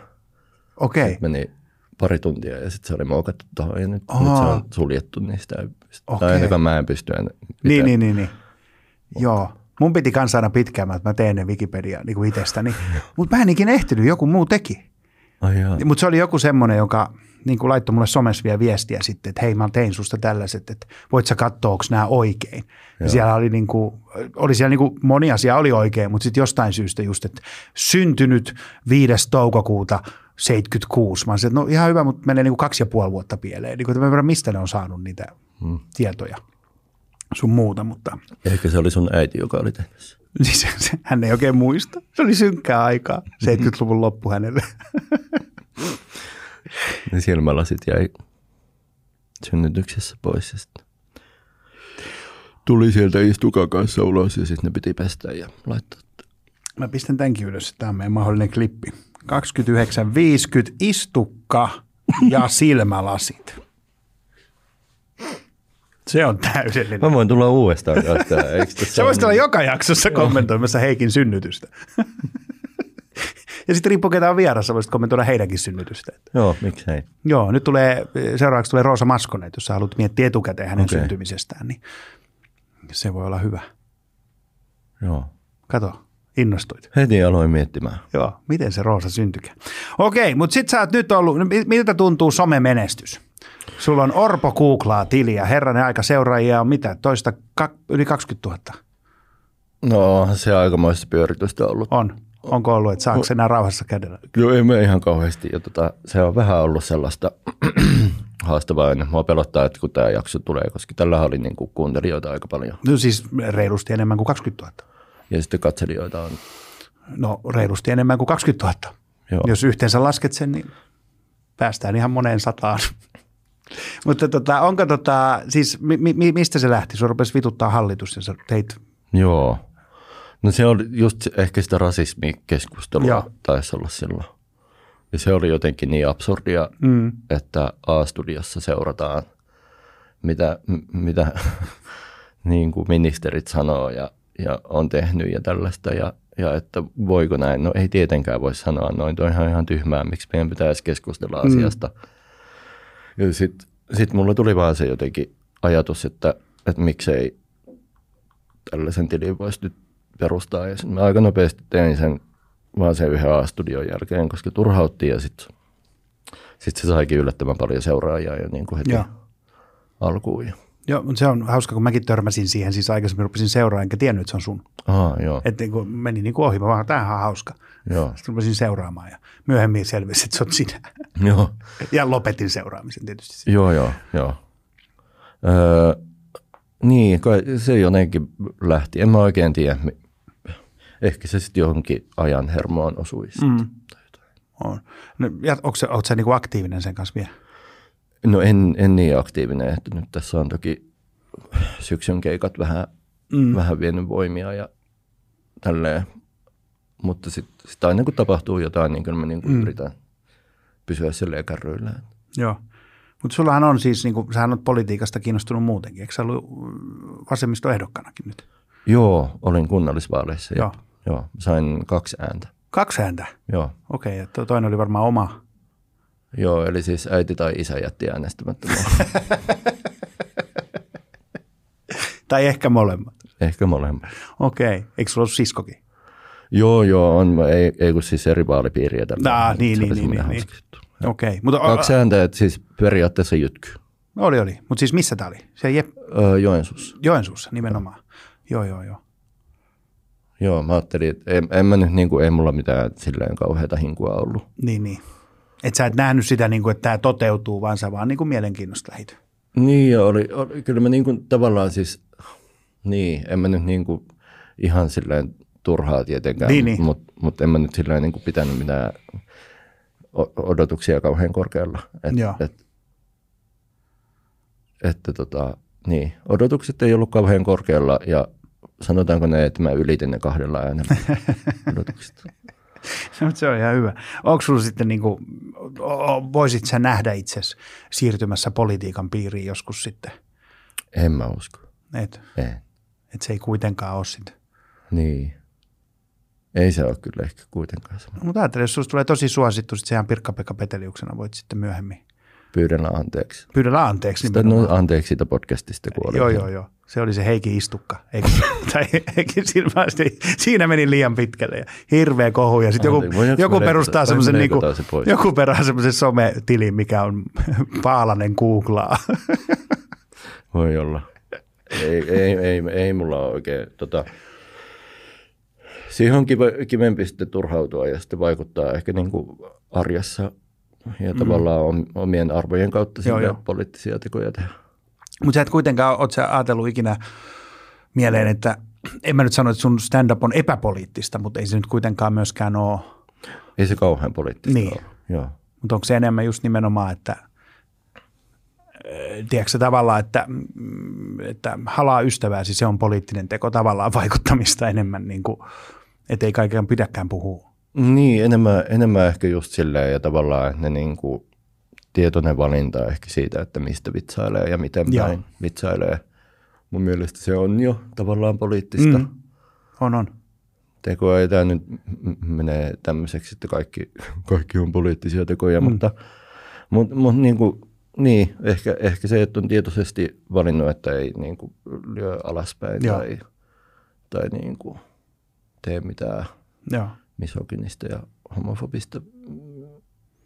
Okei, Meni pari tuntia ja sitten se oli muokattu tuohon ja nyt, Aa. nyt se on suljettu, niin sitä ei pysty. Okei. Tai ainakaan mä en pysty en, niin, niin, niin, niin. Joo. Mun piti kanssa aina pitkään, että mä teen ne Wikipedia niin kuin itsestäni. Mutta mä en ikinä ehtinyt, joku muu teki. Jaa. Mutta se oli joku semmoinen, joka niin kuin laittoi mulle somessa vielä viestiä sitten, että hei mä tein susta tällaiset, että voit sä katsoa, onko nämä oikein. Ja siellä oli, niin kuin, oli siellä niin kuin, moni asia oli oikein, mutta sitten jostain syystä just, että syntynyt 5. toukokuuta 76. Mä olisin, että no ihan hyvä, mutta menee niin kuin kaksi ja puoli vuotta pieleen. Niin kuin, mä mistä ne on saanut niitä hmm. tietoja sun muuta, mutta Ehkä se oli sun äiti, joka oli tehnyt niin se, hän ei oikein muista. Se oli synkkää aikaa, 70-luvun loppu hänelle. Ne silmälasit jäi synnytyksessä pois ja sitten tuli sieltä istukan kanssa ulos ja sitten ne piti pestä ja laittaa. Mä pistän tämänkin ylös, tämä on meidän mahdollinen klippi. 29.50 istukka ja silmälasit. Se on täydellinen. Mä voin tulla uudestaan Sä voisit ole- olla joka jaksossa kommentoimassa Heikin synnytystä. ja sitten riippuu ketä on vierassa, voisit kommentoida heidänkin synnytystä. Joo, miksei. Joo, nyt tulee, seuraavaksi tulee Roosa Maskonen, jos sä haluat miettiä etukäteen hänen Okei. syntymisestään, niin se voi olla hyvä. Joo. Kato, innostuit. Heti aloin miettimään. Joo, miten se Roosa syntykään. Okei, mutta sit sä oot nyt ollut, no mi- miltä tuntuu somemenestys? Sulla on Orpo googlaa tiliä, herranen aika seuraajia on mitä, toista, kak, yli 20 000 No se aikamoista pyöritystä ollut. on. Onko ollut, että saako enää rauhassa kädellä? Joo, ei me ihan kauheasti. Ja tota, se on vähän ollut sellaista haastavaa ennen. Mua pelottaa, että kun tämä jakso tulee, koska tällä oli niin kuin kuuntelijoita aika paljon. No siis reilusti enemmän kuin 20 000. Ja sitten katselijoita on. No reilusti enemmän kuin 20 000. Joo. Jos yhteensä lasket sen, niin päästään ihan moneen sataan. Mutta tota, onko tota, siis mi, mi, mistä se lähti? Sinua rupesi vituttaa hallitus ja sä teit, Joo. No se oli just ehkä sitä rasismikeskustelua Joo. taisi olla silloin. Ja se oli jotenkin niin absurdia, mm. että A-studiossa seurataan, mitä, m- mitä niin kuin ministerit sanoo ja, ja on tehnyt ja tällaista. Ja, ja että voiko näin? No ei tietenkään voi sanoa noin. Tuo on ihan, tyhmää, miksi meidän pitäisi keskustella asiasta. Ja sitten sit mulla tuli vaan se jotenkin ajatus, että, että miksei tällaisen tilin voisi nyt perustaa. Ja mä aika nopeasti tein sen vaan sen yhden A-studion jälkeen, koska turhautti ja sitten sit se saikin yllättävän paljon seuraajia jo niin kuin heti Joo. alkuun. Ja, joo, mutta se on hauska, kun mäkin törmäsin siihen, siis aikaisemmin rupesin seuraamaan, enkä tiennyt, että se on sun. aha, joo, Että niin kuin meni niin kuin ohi, mä vaan, tämähän on hauska. joo, Sitten rupesin seuraamaan ja myöhemmin selvisi, että se on sinä. joo, Ja lopetin seuraamisen tietysti. joo, joo, joo. Öö, niin, kai se jotenkin lähti. En mä oikein tiedä. Ehkä se sitten johonkin ajan hermoon osui. Mm. On. No, onko se, oot sä niin kuin aktiivinen sen kanssa vielä? No en, en niin aktiivinen, että nyt tässä on toki syksyn keikat vähän, mm. vähän vienyt voimia ja tälleen. Mutta sitten sit aina kun tapahtuu jotain, niin kyllä mä niin mm. yritän pysyä silleen kärryillä. Joo. Mutta sullahan on siis, niin kuin, sähän oot politiikasta kiinnostunut muutenkin. Eikö sä ollut vasemmistoehdokkanakin nyt? Joo, olin kunnallisvaaleissa. Joo. Joo. Sain kaksi ääntä. Kaksi ääntä. Joo. Okei, to- toinen oli varmaan oma. Joo, eli siis äiti tai isä jätti äänestämättä. Tai ehkä molemmat. Ehkä molemmat. Okei. Eikö sulla ollut siskokin? Joo, joo, on, ei, ei kun siis eri vaalipiiriä tällä. Ah, niin, niin, niin, niin, juttu. Okei. Mutta Kaksi ääntä, että siis periaatteessa jytky. Oli, oli. Mutta siis missä tämä oli? Se Jep, Öö, Joensuussa. Joensuussa nimenomaan. Joo, joo, joo. Joo, mä ajattelin, että en, en mä nyt, niin kuin, ei mulla mitään silleen kauheata hinkua ollut. Niin, niin. Että sä et nähnyt sitä, niin kuin, että tämä toteutuu, vaan sä vaan niin kuin mielenkiinnosta lähit. Niin, oli, oli, kyllä mä niin kuin, tavallaan siis, niin, en mä nyt niin kuin, ihan silleen turhaa tietenkään, Niin, niin. mutta mut en mä nyt silleen niin kuin, pitänyt mitään odotuksia kauhean korkealla. Et, Joo. et, että tota, niin, odotukset ei ollut kauhean korkealla ja sanotaanko ne, että mä ylitin ne kahdella äänellä odotukset. Mutta se on ihan hyvä. Onko sulla sitten, niin kuin, voisit sä nähdä itsesi siirtymässä politiikan piiriin joskus sitten? En mä usko. Että En. et se ei kuitenkaan ole sitä. Niin. Ei se ole kyllä ehkä kuitenkaan semmoinen. Mutta ajattelin, jos susta tulee tosi suosittu, sitten sehän Pirkka-Pekka Peteliuksena voit sitten myöhemmin Pyydän anteeksi. pyydellä anteeksi. Sitä, no, anteeksi siitä podcastista, kun Joo, joo, joo. Se oli se Heikki Istukka. Eikö? tai Heikki. Siinä meni liian pitkälle ja hirveä kohu. Ja sitten joku, voinko joku perustaa semmoisen niinku, joku perää semmoisen sometilin, mikä on Paalanen googlaa. Voi olla. Ei, ei, ei, ei mulla ole oikein. Tota, siihen on kiva, kivempi sitten turhautua ja sitten vaikuttaa ehkä niin kuin arjessa ja mm. tavallaan om- omien arvojen kautta Joo, joo. poliittisia tekoja tehdä. Mutta sä et kuitenkaan, oot sä ajatellut ikinä mieleen, että en mä nyt sano, että sun stand-up on epäpoliittista, mutta ei se nyt kuitenkaan myöskään ole. Ei se kauhean poliittista Niin. ole. Joo. Mutta onko se enemmän just nimenomaan, että tiedätkö sä, tavallaan, että, mm, että halaa ystävääsi, se on poliittinen teko tavallaan vaikuttamista enemmän, niin kuin, että ei kaiken pidäkään puhua. Niin, enemmän, enemmän ehkä just silleen ja tavallaan, että ne niin kuin tietoinen valinta ehkä siitä, että mistä vitsailee ja miten Joo. päin vitsailee. Mun mielestä se on jo tavallaan poliittista. Mm. On, on. Tekoa ei tämä nyt menee tämmöiseksi, että kaikki, kaikki on poliittisia tekoja, mm. mutta, mutta, mutta niin, kuin, niin ehkä, ehkä se, että on tietoisesti valinnut, että ei niin kuin lyö alaspäin Joo. tai, tai niin kuin tee mitään Joo. misogynista ja homofobista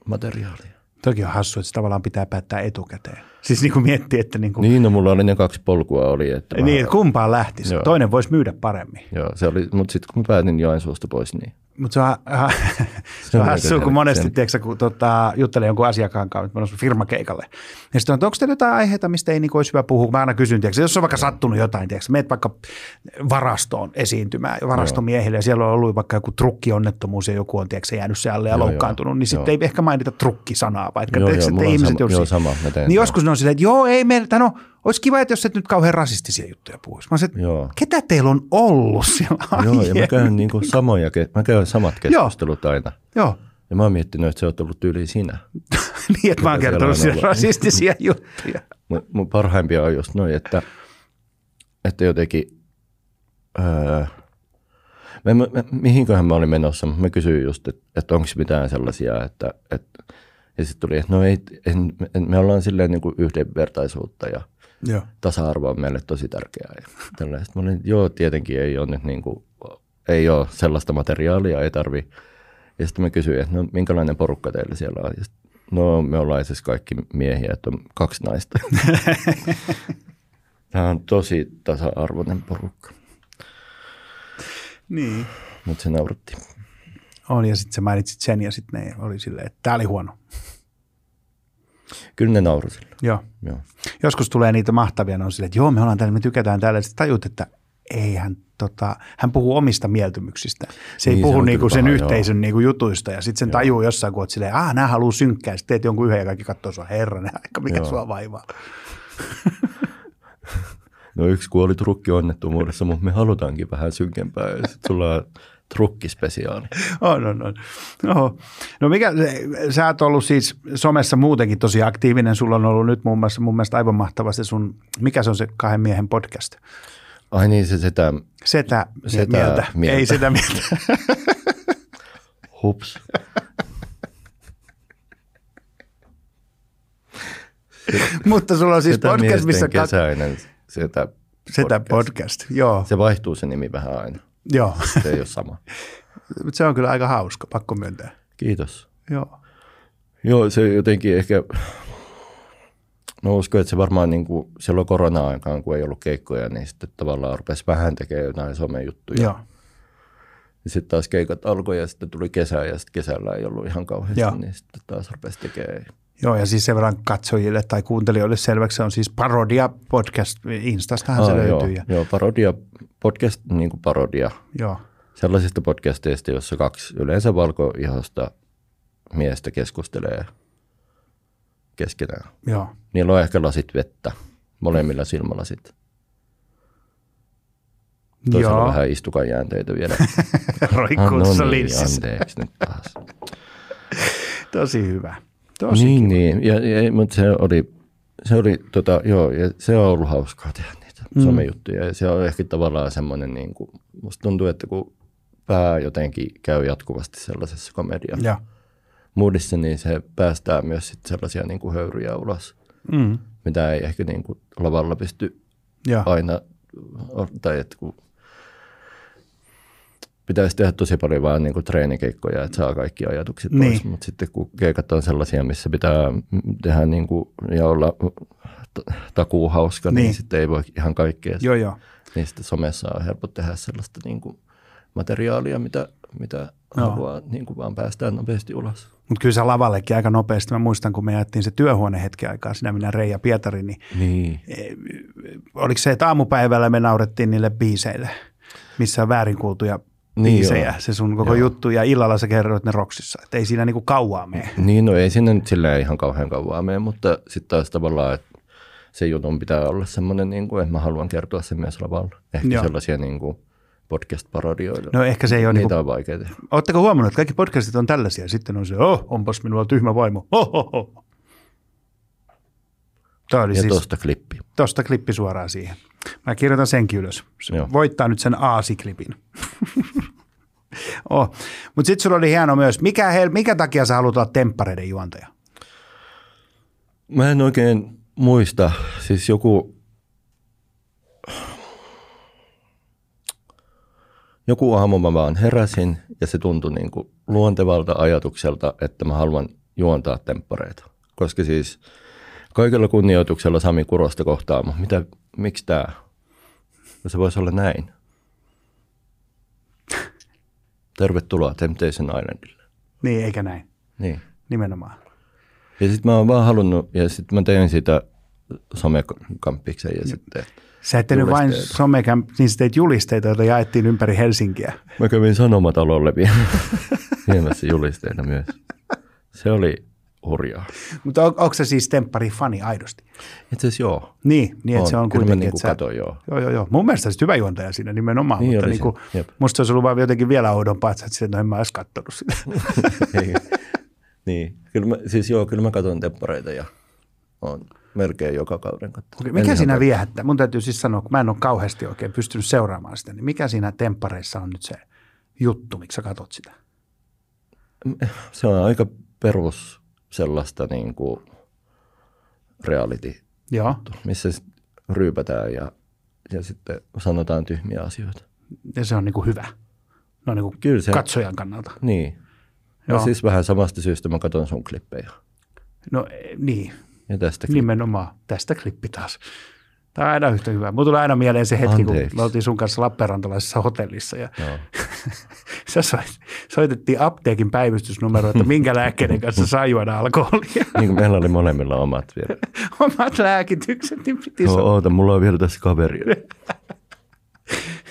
materiaalia. Toki on hassu, että se tavallaan pitää päättää etukäteen. Siis niin kuin miettii, että niin kuin, Niin, no mulla oli ne kaksi polkua oli, että mä, niin, että kumpaan lähtisi. Joo. Toinen voisi myydä paremmin. joo, se oli, mutta sitten kun mä päätin Joensuusta pois, niin Mutta se on, äh, se on on aika hassu, kun monesti, tiedätkö, kun tota, juttelee jonkun asiakkaan kanssa, että mä olen firmakeikalle. Ja sitten on, että onko teillä jotain aiheita, mistä ei niin olisi hyvä puhua? Mä aina kysyn, tiedätkö, jos on vaikka sattunut jotain, tiedätkö, meet vaikka varastoon esiintymään, varastomiehille, ja siellä on ollut vaikka joku trukkionnettomuus, ja joku on tiedätkö, jäänyt se alle ja Joo, loukkaantunut, niin sitten ei ehkä mainita trukkisanaa, vaikka Joo, tiedätkö, joo, että ihmiset sama- joo, sama, Niin joskus ne on silleen, että joo, ei meillä, no, olisi kiva, että jos et nyt kauhean rasistisia juttuja puhuisi. Mä että joo. ketä teillä on ollut siellä Joo, ja mä aiemmin? käyn niin kuin samoja, mä käyn samat keskustelut aina. Joo. Ja mä oon miettinyt, että se on ollut yli sinä. niin, että mä oon kertonut siellä rasistisia juttuja. Mun, mun parhaimpia on just noin, että, että jotenkin, öö, mä, mä, mihinköhän mä olin menossa, mutta mä kysyin just, että, että onko mitään sellaisia, että, että ja sitten tuli, että no ei, en, en, me ollaan silleen niin kuin yhdenvertaisuutta ja Joo. tasa-arvo on meille tosi tärkeää. Ja tällaista. Mä olin, että joo, tietenkin ei ole nyt niin kuin, ei ole sellaista materiaalia, ei tarvi. Ja sitten mä kysyin, että no minkälainen porukka teillä siellä on. Ja sit, no me ollaan siis kaikki miehiä, että on kaksi naista. Tämä on tosi tasa-arvoinen porukka, Niin. mutta se nauratti. On, ja sitten sä mainitsit sen, ja sitten ne oli silleen, että tämä oli huono. Kyllä ne nauroi sille. Joo. Joo. Joskus tulee niitä mahtavia, ne on silleen, että joo, me ollaan täällä, me tykätään täällä, sitten tajut, että ei hän, tota, hän puhuu omista mieltymyksistä. Se ei Niin, se puhu niinku sen paha, yhteisön niinku jutuista, ja sitten sen tajuu jossain, kun oot silleen, ah, nämä haluaa synkkää, sitten teet jonkun yhden ja kaikki katsoo sua, herranen aika, mikä Joo. sua vaivaa. No yksi kuoli trukkionnettomuudessa, mutta me halutaankin vähän synkempää. Ja sitten sulla on trukkispesiaali. On, on, on. No, no mikä, sä oot ollut siis somessa muutenkin tosi aktiivinen. Sulla on ollut nyt muun muassa mun mielestä aivan mahtava se sun, mikä se on se kahden miehen podcast? Ai niin, se sitä Setä, Setä mieltä. mieltä. Ei sitä mieltä. hups. Mutta sulla on siis Setä podcast, missä kat- kesäinen Setä podcast. podcast. Joo, Se vaihtuu se nimi vähän aina. Joo. Se ei ole sama. Mutta se on kyllä aika hauska, pakko myöntää. Kiitos. Joo. Joo, se jotenkin ehkä, no uskon, että se varmaan niin kuin silloin korona-aikaan, kun ei ollut keikkoja, niin sitten tavallaan rupesi vähän tekemään jotain somejuttuja. Joo. Ja sitten taas keikat alkoi ja sitten tuli kesä ja sitten kesällä ei ollut ihan kauheasti, Joo. niin sitten taas rupesi tekemään. Joo, ja siis sen verran katsojille tai kuuntelijoille selväksi se on siis parodia podcast. Instastahan se Aa, löytyy. joo, Ja, joo, parodia, podcast niin kuin parodia. joo. Sellaisista podcasteista, jossa kaksi yleensä valkoihosta miestä keskustelee keskenään. joo. Niillä on ehkä lasit vettä, molemmilla silmälasit. Toisella Joo. vähän istukan jäänteitä vielä. Roikkuussa no niin, linssissä. anteeksi nyt taas. Tosi hyvä. Tosi niin, niin. Ja, ja, mutta se oli, se oli tota, joo, ja se on ollut hauskaa tehdä niitä mm. somejuttuja. Ja se on ehkä tavallaan semmoinen, niin kuin, musta tuntuu, että kun pää jotenkin käy jatkuvasti sellaisessa komedia moodissa, niin se päästää myös sit sellaisia niin kuin höyryjä ulos, Mm. mitä ei ehkä niin kuin lavalla pysty Joo. aina, tai että kun pitäisi tehdä tosi paljon vaan niin kuin treenikeikkoja, että saa kaikki ajatukset pois, Niin. mutta sitten kun keikat on sellaisia, missä pitää tehdä niin kuin, ja olla takuu hauska, niin. Niin. sitten ei voi ihan kaikkea. Joo, joo. Niin sitten somessa on helppo tehdä sellaista niin kuin materiaalia, mitä, mitä Joo. haluaa niin kuin vaan päästään nopeasti ulos. Mutta kyllä se lavallekin aika nopeasti. Mä muistan, kun me jättiin se työhuone hetki aikaa, sinä minä Reija Pietari, niin Niin. oliko se, että aamupäivällä me naurettiin niille biiseille, missä on väärin kuultuja Niin biisejä, joo. se sun koko Joo. juttu, ja illalla sä kerroit ne roksissa, että ei siinä niinku kauaa mene. Niin, no ei sinne nyt silleen ihan kauhean kauan mene, mutta sitten taas tavallaan, että se jutun pitää olla semmoinen, niin kuin, että mä haluan kertoa sen myös lavalla. Ehkä Joo. Sellaisia niin kuin podcast-parodioita. No ehkä se ei ole Niitä niinku, on vaikea tehdä. Oletteko huomannut, että kaikki podcastit on tällaisia. Sitten on se, oh, onpas minulla tyhmä vaimo. Oh, oh, oh. Tämä oli Ja siis tuosta klippi. tosta klippi suoraan siihen. Mä kirjoitan senkin ylös. Se Joo. voittaa nyt sen aasiklipin. oh. Mutta sitten sulla oli hieno myös. Mikä, hel- mikä takia sä haluat olla temppareiden juontaja? Mä en oikein muista. Siis joku... Joku aamu mä vaan heräsin ja se tuntui niin kuin luontevalta ajatukselta, että mä haluan juontaa temppareita. Koska siis kaikella kunnioituksella Sami Kurosta kohtaan, mutta mitä, miksi tämä? Se voisi olla näin. Tervetuloa Temptation Islandille. Niin, eikä näin. Niin. Nimenomaan. Ja sitten mä oon vaan halunnut, ja sitten mä tein sitä somekampiksen ja sitten Sä et tehnyt vain somekäm, niin sä teit julisteita, joita jaettiin ympäri Helsinkiä. mä kävin sanomatalolle vie- viemässä julisteita myös. Se oli hurjaa. Mutta on, onko se siis temppari fani aidosti? Itse asiassa joo. Niin, niin että On. se on Kyllä kuitenkin, niinku että sä, katoin, joo. Joo, joo, joo. Mun mielestä olisit hyvä juontaja siinä nimenomaan, Niin mutta niin kuin, musta se olisi ollut vaan jotenkin vielä oudompaa, että sä no en mä edes kattonut sitä. Ei. niin. Kyllä mä, siis joo, kyllä mä katson temppareita ja on melkein joka kauden kattonut. Okei, En mikä ihan siinä viehättää? Mun täytyy siis sanoa, kun mä en ole kauheasti oikein pystynyt seuraamaan sitä, niin mikä siinä temppareissa on nyt se juttu, miksi sä katot sitä? Se on aika perus sellaista niin kuin reality, Joo, missä ryypätään ja, ja sitten sanotaan tyhmiä asioita. ja se on niin kuin hyvä. No niin kuin Kyllä se- katsojan kannalta. Niin. Joo. Ja siis vähän samasta syystä mä katson sun klippejä. No eh, niin, Ja tästä nimenomaan. Tästä klippi taas. Tämä on aina yhtä hyvä. Mulla tulee aina mieleen se hetki, Anteeksi. kun me oltiin sun kanssa Lappeenrantalaisessa hotellissa ja Joo. sä soit, soitettiin apteekin päivystysnumero, että minkä lääkkeiden kanssa sai juoda alkoholia. Niin meillä oli molemmilla omat vielä. Omat lääkitykset, niin piti sanoa. oota, mulla on vielä tässä kaveri.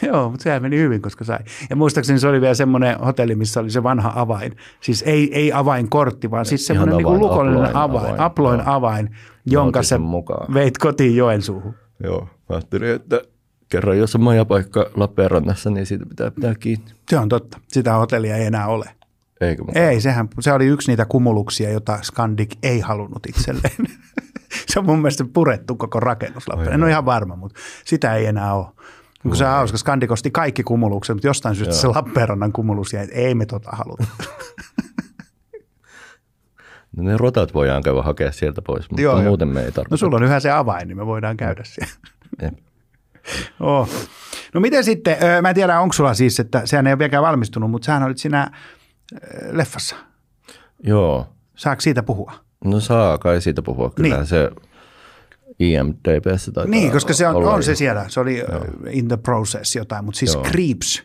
Joo, mutta sehän meni hyvin, koska sai. Ja muistaakseni se oli vielä semmoinen hotelli, missä oli se vanha avain. Siis ei, ei avainkortti, vaan siis semmoinen niin avain, lukollinen Aploin avain, avain, aploin avain, jonka sä sen mukaan. veit kotiin Joensuuhun. Joo, mä ajattelin, että kerran jos on majapaikka Lappeenrannassa, niin siitä pitää pitää kiinni. Se on totta. Sitä hotellia ei enää ole. Eikö mukaan? Ei, sehän, se oli yksi niitä kumuluksia, jota Scandic ei halunnut itselleen. se on mun mielestä purettu koko rakennus Lappeenrannassa. En ole ihan varma, mutta sitä ei enää ole. Kun se on hauska, Scandic osti kaikki kumulukset, mutta jostain syystä se Lappeenrannan kumulus jäi, että ei me tota haluta. No ne rotat voidaan käydä hakea sieltä pois, mutta Joo, joo, joo. muuten me ei tarvitse. No sulla on yhä se avain, niin me voidaan käydä siellä. Oh. No miten sitten, mä en tiedä onko sulla siis, että sehän ei ole vieläkään valmistunut, mutta sähän olit siinä ö, leffassa. Joo, Saako siitä puhua? no saa kai siitä puhua. Kyllä Niin. se IMDBssä taitaa Niin, koska se on, on se siellä. Se oli ö, in the process jotain, mutta siis Joo. Creeps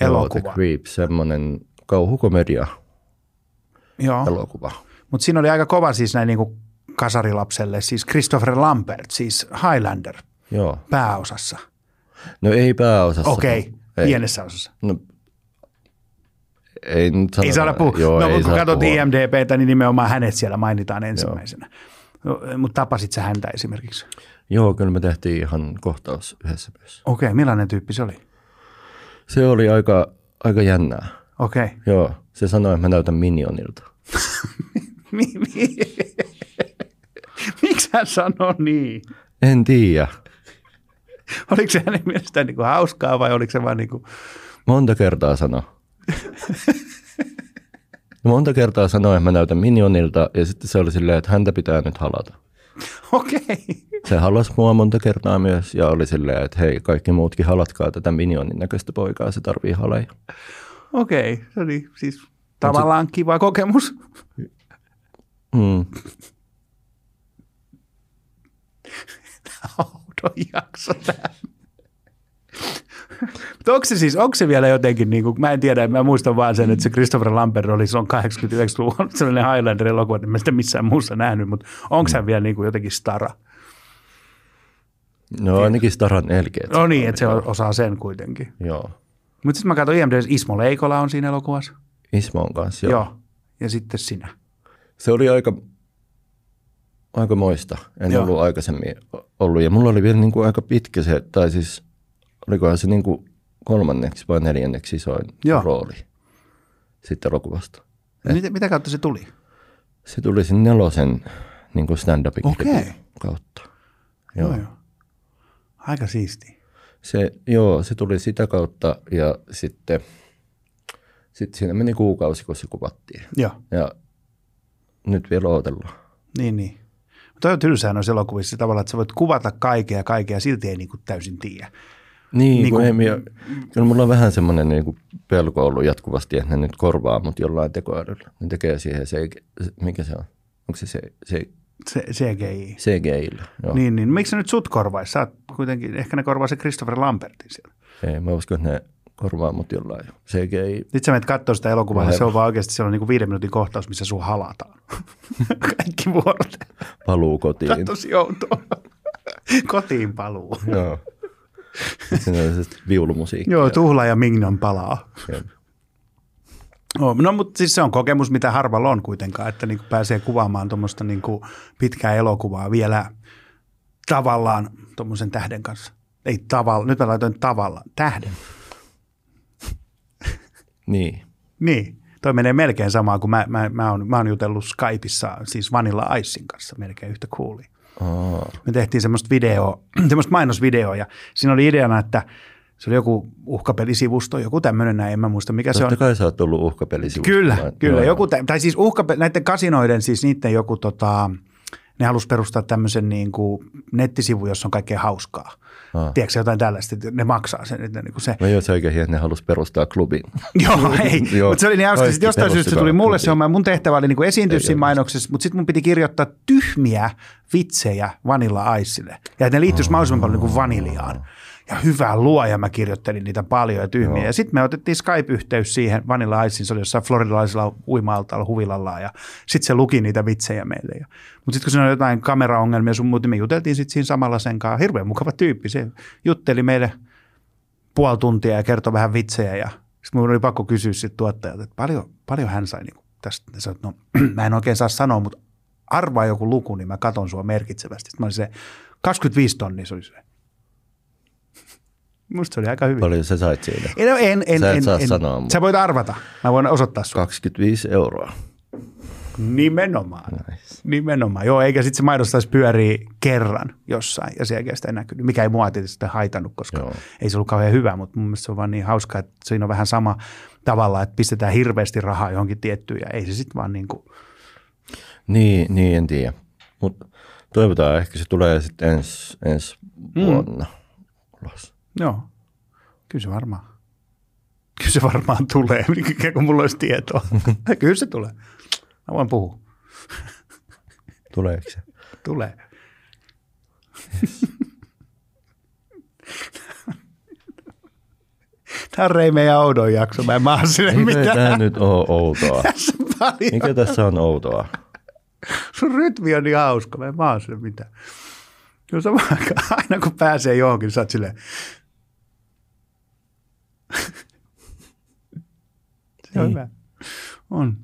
Joo, elokuva. The Creep, semmoinen kauhukomedia Joo, elokuva. Mutta siinä oli aika kova siis näin niin kuin kasarilapselle, siis Christopher Lambert, siis Highlander Joo. pääosassa. No ei pääosassa. Okei, okay, pienessä osassa. No, ei nyt sanota. Ei saada puhua. Joo, no, ei kun katsot puhua. IMDBtä, niin nimenomaan hänet siellä mainitaan ensimmäisenä. No, mutta tapasit sä häntä esimerkiksi? Joo, kyllä me tehtiin ihan kohtaus yhdessä myös. Okei, okay, millainen tyyppi se oli? Se oli aika, aika jännää. Okei. Okay. Joo, se sanoi, että mä näytän Minionilta. Mi- mi- Miksi hän sanoi niin? En tiedä. Oliko se hänen mielestään niin kuin hauskaa vai oliko se vaan niin kuin, Monta kertaa sano. Monta kertaa sanoi, että mä näytän Minionilta ja sitten se oli silleen, että häntä pitää nyt halata. okei. Okay. Se halasi mua monta kertaa myös ja oli silleen, että hei, kaikki muutkin halatkaa tätä Minionin näköistä poikaa, se tarvii haleja. Okei, okay. se oli siis tavallaan kiva kokemus. Mm. Oudon jakso tämä. Mutta onko se siis, onko se vielä jotenkin, niin kuin, mä en tiedä, mä muistan vaan sen, että se Christopher Lambert oli silloin 89-luvun sellainen Highlander-elokuva, en mä sitä missään muussa nähnyt, mutta onko hän vielä niin kuin jotenkin stara? No ainakin Staran elkeet. No niin, että se osaa sen kuitenkin. Joo. Mutta sitten mä katsoin IMDb, Ismo Leikola on siinä elokuvassa. Ismon kanssa, Joo. joo. Joo. Ja sitten sinä. Se oli aika, aika moista. En Joo. Ollut aikaisemmin ollut. Ja mulla oli vielä niin kuin aika pitkä se, tai siis olikohan se niin kuin kolmanneksi vai neljänneksi isoin Joo. Rooli sitten elokuvasta. Mitä, mitä kautta se tuli? Se tuli sen nelosen niin kuin stand-upin klipin kautta. Joo. Joo, joo. Aika siisti. Se, joo, se tuli sitä kautta ja sitten sit siinä meni kuukausi, kun se kuvattiin. Joo, Ja nyt vielä odotellaan. niin niin. Mutta on tylsää noissa elokuvissa tavallaan, että sä voit kuvata kaikkea ja kaikkea silti ei niin kuin täysin tiedä. Niin, Niin kuin- kun ei, minä, kyllä mulla on vähän semmoinen niin kuin pelko ollut jatkuvasti, että ne nyt korvaa mut jollain tekoälyllä. Ne tekee siihen se, mikä se on? Onko se, se, se CGI. CGI-llä? Joo. Niin, niin. Miksi nyt sut korvaisi? Sä oot kuitenkin, ehkä ne korvaa se Christopher Lambertin siellä. Ei, mä uskon, että ne korvaa mut jollain CGI. Sitten sä menet katsoa sitä elokuvaa, niin se on vaan oikeasti siellä on niin kuin viiden minuutin kohtaus, missä sun halataan. Kaikki vuorot. Paluu kotiin. Tämä on tosi outoa. Kotiin paluu. Joo. Sitten on se viulumusiikki. Joo, Tuhla ja Mignon palaa. Oh, no, mutta siis se on kokemus, mitä harvalla on kuitenkaan, että niin pääsee kuvaamaan tuommoista niin pitkää elokuvaa vielä tavallaan tuommoisen tähden kanssa. Ei tavalla, nyt mä laitoin tavalla, tähden. Niin. Niin, toi menee melkein samaa kuin mä, mä, mä, oon, mä oon jutellut Skypeissa, siis Vanilla Icein kanssa melkein yhtä cooli. Aa, Me tehtiin semmoista videoa, semmoista mainosvideoa ja siinä oli ideana, että se oli joku uhkapelisivusto, joku tämmöinen näin, en mä muista mikä se on. totta kai sä oot ollut uhkapelisivusta. Kyllä, kyllä. joo, Joku, tä- tai siis uhka, näiden kasinoiden, siis niiden joku tota, ne halus perustaa tämmöisen niin kuin nettisivu, jossa on kaikkea hauskaa. Aa. Tiedätkö jotain tällaista, että ne maksaa sen, että niin kuin se. Mä jo se oikein että ne halusi perustaa klubin. Joo, ei, Joo. mutta se oli niin hauska. Sitten jostain syystä se tuli mulle se homma. Mun tehtävä oli niin esiintyä Ei siinä mainoksessa, mutta sitten mun piti kirjoittaa tyhmiä vitsejä Vanilla Icelle. Ja että ne liittyisi mahdollisimman paljon niin kuin vaniljaan. Ja hyvää luoja mä kirjoittelin niitä paljon ja tyhmiä. Joo. Ja sitten me otettiin Skype-yhteys siihen Vanilla Iceen. Se oli jossain floridalaisella uima-altaalla huvilallaan. Ja sitten se luki niitä vitsejä meille. Mutta sitten kun siinä oli jotain kameraongelmia sun muuta, me juteltiin sitten siinä samalla sen kanssa. Hirveän mukava tyyppi. Se jutteli meille puoli tuntia ja kertoi vähän vitsejä ja sitten mun oli pakko kysyä sitten tuottajalta, että paljon, paljon hän sai niin tästä. Ja sanoin, no mä en oikein saa sanoa, mutta arvaa joku luku, niin mä katon sua merkitsevästi. Sitten mä olin se 25 tonnia, se oli se. Musta se oli aika hyvin. Paljon sä sait siitä? En, en, en, Sä et en, saa en, sanoa, mutta- Sä voit arvata. Mä voin osoittaa sulle. 25 euroa. Nimenomaan. Nice. Nimenomaan. Joo, eikä sitten se mainos taisi pyörii kerran jossain ja sen jälkeen sitä ei näkynyt. Mikä ei mua tietysti sitä haitannut, koska Joo. Ei se ollut kauhean hyvä, mutta mun mielestä se on vaan niin hauska, että siinä on vähän sama tavalla, että pistetään hirveästi rahaa johonkin tiettyyn ja ei se sitten vaan niin kuin, Niin, niin en tiedä. Mutta toivotaan, ehkä se tulee sitten ensi ens Mm. vuonna ulos. Joo, kyllä se varmaan. Kyllä se varmaan tulee, kuin mulla olisi tietoa. kyllä se tulee. Mä voin puhua. Tuleeko se? Tulee. Tämä on Rei meidän oudon jakso. Mä en maa sille Mikä mitään. tämä nyt on outoa? Tässä paljon. Mikä tässä on outoa? Sun rytmi on niin hauska. Mä en maa sille mitään. Kyllä sama aikaan, aina kun pääsee johonkin, sä oot silleen. Se on Niin. hyvä. On.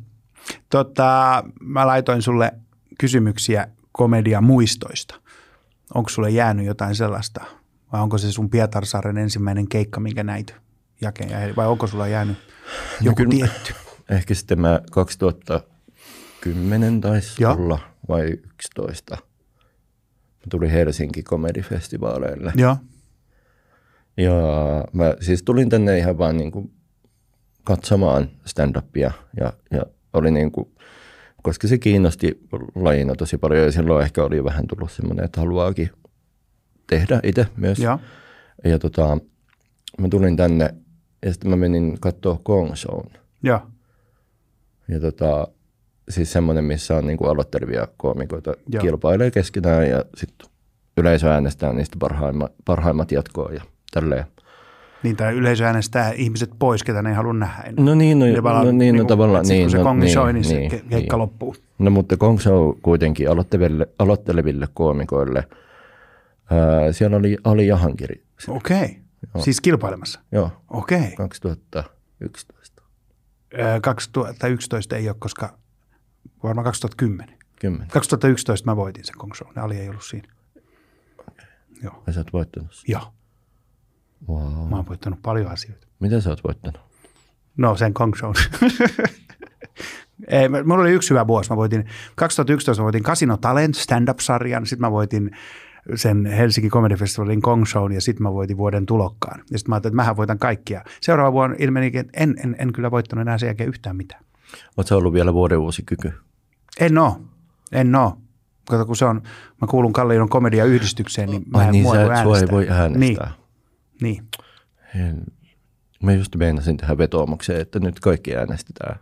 Tota, mä laitoin sulle kysymyksiä komediamuistoista. Onko sulle jäänyt jotain sellaista? Vai onko se sun Pietarsaaren ensimmäinen keikka, minkä näit jakeen? Vai onko sulla jäänyt joku kyllä- tietty? Ehkä sitten mä 2010 taisi Joo. olla vai 11. Mä tulin Helsinki komedifestivaaleille. Joo. Ja mä siis tulin tänne ihan vaan niin kuin katsomaan stand-upia ja, ja oli niin kuin, koska se kiinnosti lajina tosi paljon ja silloin ehkä oli vähän tullut semmoinen, että haluaakin tehdä itse myös. Joo. Ja tota, mä tulin tänne ja sitten mä menin katsoa Gong Shown. Joo. Ja tota, siis semmoinen, missä on niin kuin aloittelevia koomikoita. Joo. kilpailee keskenään ja sitten yleisö äänestää niistä parhaimmat, parhaimmat jatkoa ja tälleen. Niin tai yleisö äänestää ihmiset pois, ketä ne ei halua nähdä. enää. No niin, no, vaan no, niin, no niinku, tavallaan. et sit Niin, kun se no, kongi niin, soi, niin, niin, se ke- keikka niin. loppuu. No mutta Gong Show kuitenkin aloitteleville, aloitteleville koomikoille. Ää, siellä oli Ali Jahankiri. Okei. Okay. Siis kilpailemassa. Joo, Okei. Okay. 2011. 2011 ei ole, koska varmaan 2010. Kymmenen. 2011 mä voitin sen Kong Show. Ali ei ollut siinä. Joo. Ja sä oot voittanut. Joo. Wow. Mä oon voittanut paljon asioita. Mitä sä oot voittanut? No sen Kong Show. Ei, mulla oli yksi hyvä vuosi. Mä voitin, 2011 mä voitin Casino Talent stand-up-sarjan, sitten mä voitin sen Helsinki Comedy Festivalin Kong Shown ja sitten mä voitin vuoden tulokkaan. Ja sitten mä ajattelin, että mähän voitan kaikkia. Seuraava vuonna ilmenikin, että en, en, en kyllä voittanut enää sen jälkeen yhtään mitään. Sä ollut vielä vuoden uusi kyky? En oo. En oo. Kato, kun se on, mä kuulun Kallion komediayhdistykseen, niin mä en niin, sä, ei voi äänestää. Niin, niin. Hei, Mä just meinasin tähän vetoomukseen, että nyt kaikki äänestetään.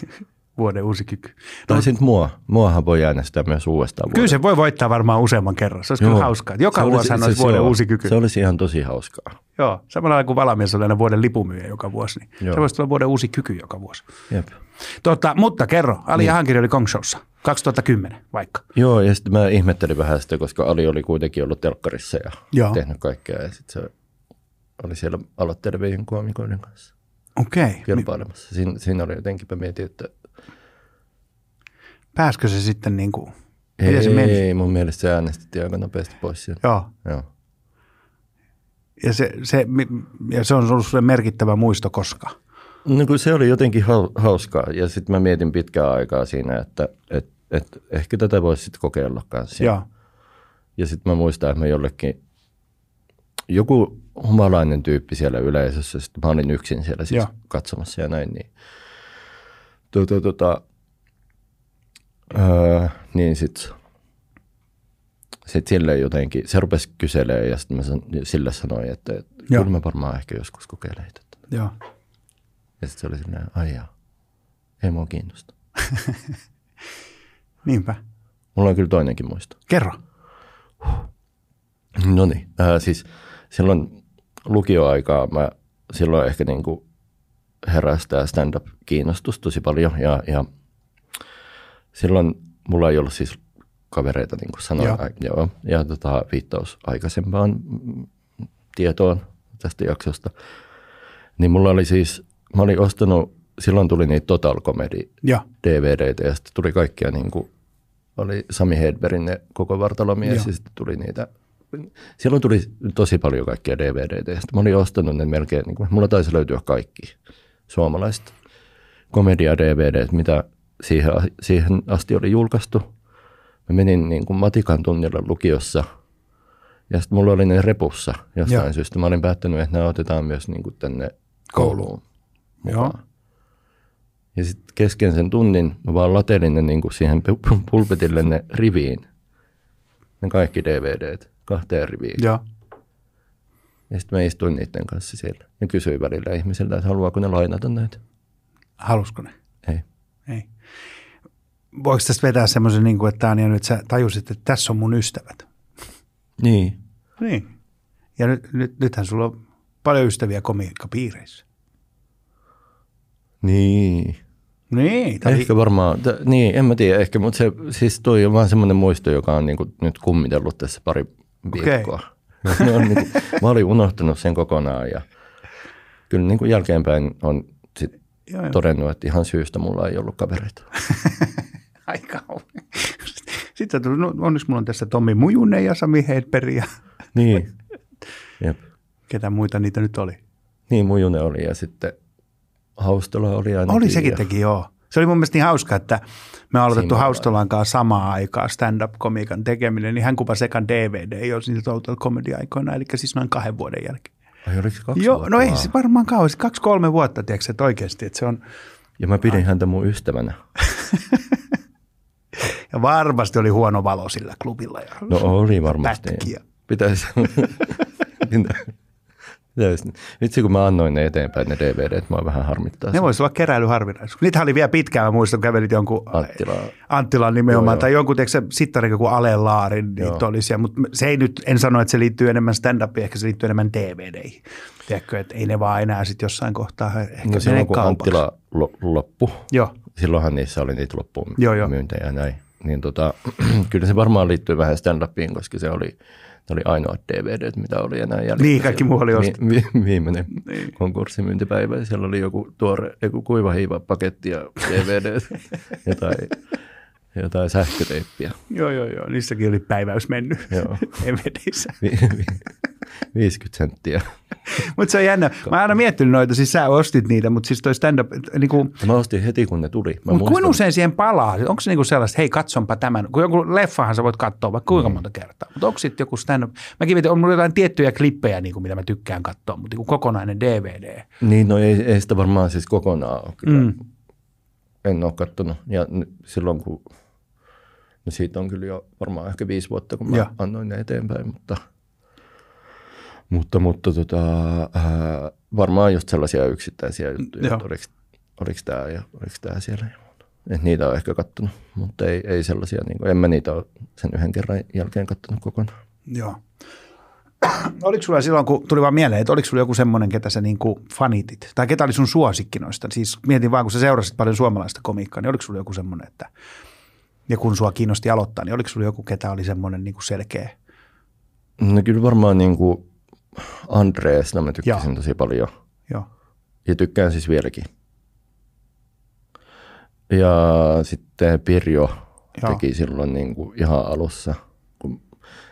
vuoden uusi kyky. Tai sitten mua. Muahan voi äänestää myös uudestaan. Kyllä se voi voittaa varmaan useamman kerran. Se olisi kyllä hauskaa. Joka Se vuosi olisi se- vuoden joo, uusi kyky. Se olisi ihan tosi hauskaa. Joo, samalla kuin valamies oli aina vuoden lipumyyjä joka vuosi, niin Joo. se voisi tulla vuoden uusi kyky joka vuosi. Jep. Tota, mutta kerro, Ali niin. Jahankiri oli Kong Showssa 2010 vaikka. Joo, ja sitten mä ihmettelin vähän sitä, koska Ali oli kuitenkin ollut telkkarissa ja Joo. tehnyt kaikkea. Ja sitten se oli siellä aloittelevien koomikoiden kanssa Okei. Okay. kilpailemassa. Siin, siinä oli jotenkin, mä mietin, että Pääskö se sitten niin kuin, ei, se meni? mun mielestä se äänestettiin aika nopeasti pois sieltä. Joo. Joo. Ja se, se, ja se on ollut sulle merkittävä muisto koska. No kun se oli jotenkin hau- hauskaa ja sitten mä mietin pitkää aikaa siinä, että et, et ehkä tätä voisi sitten kokeilla kanssa. Joo. Ja sitten mä muistan, että mä jollekin, joku humalainen tyyppi siellä yleisössä, sitten mä olin yksin siellä siis katsomassa ja näin, niin tota, tota, öö, niin sitten sit sille jotenkin, se rupesi kyselemään ja sitten mä sille sanoin, että, että kyllä mä varmaan ehkä joskus kokeilen tätä. Joo. Ja sitten se oli silleen, ai jaa, ei mua kiinnosta. Niinpä. Mulla on kyllä toinenkin muisto. Kerro. No niin, äh, siis silloin lukioaikaa mä silloin ehkä niin kuin heräsi tämä stand-up-kiinnostus tosi paljon ja, ja silloin mulla ei ollut siis kavereita, niin kuin sanoin, Joo. joo. Ja tota, viittaus aikaisempaan tietoon tästä jaksosta, niin mulla oli siis, mä olin ostanut, silloin tuli niitä Total Comedy Joo. DVDtä ja sitten tuli kaikkia niin kuin, oli Sami Hedbergin ne koko vartalomies Joo. ja sitten tuli niitä, silloin tuli tosi paljon kaikkia DVDtä ja sitten mä olin ostanut ne melkein, niin kuin, mulla taisi löytyä kaikki suomalaiset komedia DVDt, mitä siihen, siihen asti oli julkaistu. Mä menin niin kuin matikan tunnille lukiossa ja sitten mulla oli ne repussa jostain Joo. syystä. Mä olin päättänyt, että ne otetaan myös niin kuin tänne kouluun Joo. Ja sitten kesken sen tunnin mä vaan latelin ne niin kuin siihen pu- pu- pulpetille ne riviin. Ne kaikki DVDt kahteen riviin. Joo. Ja sitten mä istuin niiden kanssa siellä ja kysyin välillä ihmisiltä, että haluaako ne lainata näitä. Halusko ne? Ei. Ei. Voiko tästä vetää semmoisen, niin kuin, että tämä on ja nyt sä tajusit, että tässä on mun ystävät? Niin. Niin. Ja nyt, nyt, nythän sulla on paljon ystäviä komiikkapiireissä. Niin. Niin. tai- Ehkä varmaan, t- niin en mä tiedä ehkä, mutta se, siis toi on vaan semmoinen muisto, joka on niinku nyt kummitellut tässä pari viikkoa. Ne on niinku, mä olin unohtanut sen kokonaan ja kyllä niinku jälkeenpäin on sit Joo, joo. todennut, että ihan syystä mulla ei ollut kavereita. Aika Sitten tuli, no, onneksi mulla on tässä Tommi Mujunen ja Sami Hedberg ja Niin. Jep. ketä muita niitä nyt oli. Niin Mujunen oli ja sitten Haustola oli ainakin. Oli sekin ja, teki, joo. Se oli mun mielestä niin hauska, että me aloitettu Siinä Haustolan kanssa samaan aikaan stand-up-komiikan tekeminen, niin hän kuvasi sekan DVD jo niitä Total Comedy-aikoina, eli siis noin kahden vuoden jälkeen. Ai oliko se kaksi Joo, vuotta no ei se varmaan kauan, kaksi-kolme vuotta, tiedätkö, että oikeasti, että se on, Ja mä pidin häntä mun ystävänä. ja varmasti oli huono valo sillä klubilla. Ja No oli varmasti. Pätkiä. Pitäisi. Vitsi, kun mä annoin ne eteenpäin, ne DVDt, mä vähän harmittaa. Ne voisi olla keräilyharvinaisuus. Niitä oli vielä pitkään, mä muistan, kun kävelit jonkun Anttilaa. Anttilan nimenomaan, Joo, tai jonkun tiedätkö, sittari kuin Ale Laarin, Joo. niitä oli siellä, mutta se ei nyt, en sano, että se liittyy enemmän stand-upiin, ehkä se liittyy enemmän DVDihin. Tiedätkö, että ei ne vaan enää sitten jossain kohtaa ehkä No silloin kun. Anttila lo- loppu, Joo, silloinhan niissä oli niitä loppuun Joo, joo. myyntejä ja näin. Niin tota, kyllä se varmaan liittyy vähän stand-upiin, koska se oli, se oli ainoat DVDt, mitä oli enää jäljellä. Niin, kaikki muu oli Vi, vi, viimeinen Niin. konkurssimyyntipäivä. Siellä oli joku tuore, joku kuiva hiiva paketti ja DVD, jotain jotain sähköteippiä. Joo, joo, joo. Niissäkin oli päiväys mennyt Joo. Emedissä. Vi- vi- 50 senttiä. Mutta se on jännä. Mä aina miettinyt noita, siis sä ostit niitä, mutta siis toi stand-up, niin kuin, Mä ostin heti, kun ne tuli. Mä Mutta kuinka muistan- usein siihen palaa? Onko se niinku sellaista, hei katsonpa tämän, kun joku leffahan sä voit katsoa vaikka Mm. kuinka monta kertaa, mutta onko sitten joku stand-up? Mäkin mietin, on mulla jotain tiettyjä klippejä, niinku, mitä mä tykkään katsoa, mutta niinku kokonainen DVD. Niin, no ei, ei sitä varmaan siis kokonaan ole kyllä. Mm. Mm. En ole kattonut. Ja silloin kun, no siitä on kyllä jo varmaan ehkä viisi vuotta, kun mä Joo. annoin ne eteenpäin, mutta, mutta, mutta tota, ää, varmaan just sellaisia yksittäisiä juttuja, että oliko, oliko tämä ja oliko tämä siellä. ja muuta. Et niitä on ehkä kattonut, mutta ei, ei sellaisia, niin kuin, en mä niitä ole sen yhden kerran jälkeen kattonut kokonaan. Joo. oliko sulla silloin, kun tuli vaan mieleen, että oliko sulla joku semmoinen, ketä sä niinku fanitit? Tai ketä oli sun suosikki noista? Siis mietin vaan, kun sä seurasit paljon suomalaista komiikkaa, niin oliko sulla joku semmoinen, että ja kun sua kiinnosti aloittaa, niin oliko sulla joku, ketä oli semmoinen niinku selkeä? No kyllä varmaan niin kuin Andreesna mä tykkäsin Joo. tosi paljon. Joo. Ja tykkään siis vieläkin. Ja sitten Pirjo Joo. teki silloin niin kuin ihan alussa, kun,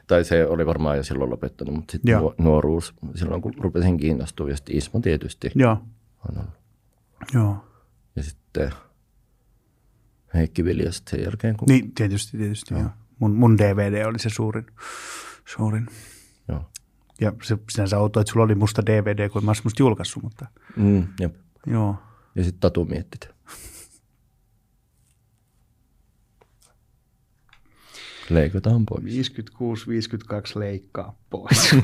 tai se oli varmaan jo silloin lopettanut, mutta sitten Joo. nuoruus, silloin kun rupesin kiinnostua, ja sitten Ismo tietysti Joo. on ollut. Joo. Ja sitten Heikki Vilja sitten sen jälkeen, kun Niin, tietysti, tietysti. Joo. Mun, mun DVD oli se suurin. suurin. joo. Ja se sinänsä outoa, että sulla oli musta DVD, kun mä olisin musta julkaissut, mutta Mm, jep. joo. Ja sitten Tatu miettit. Leikataan pois. 56-52 leikkaa pois.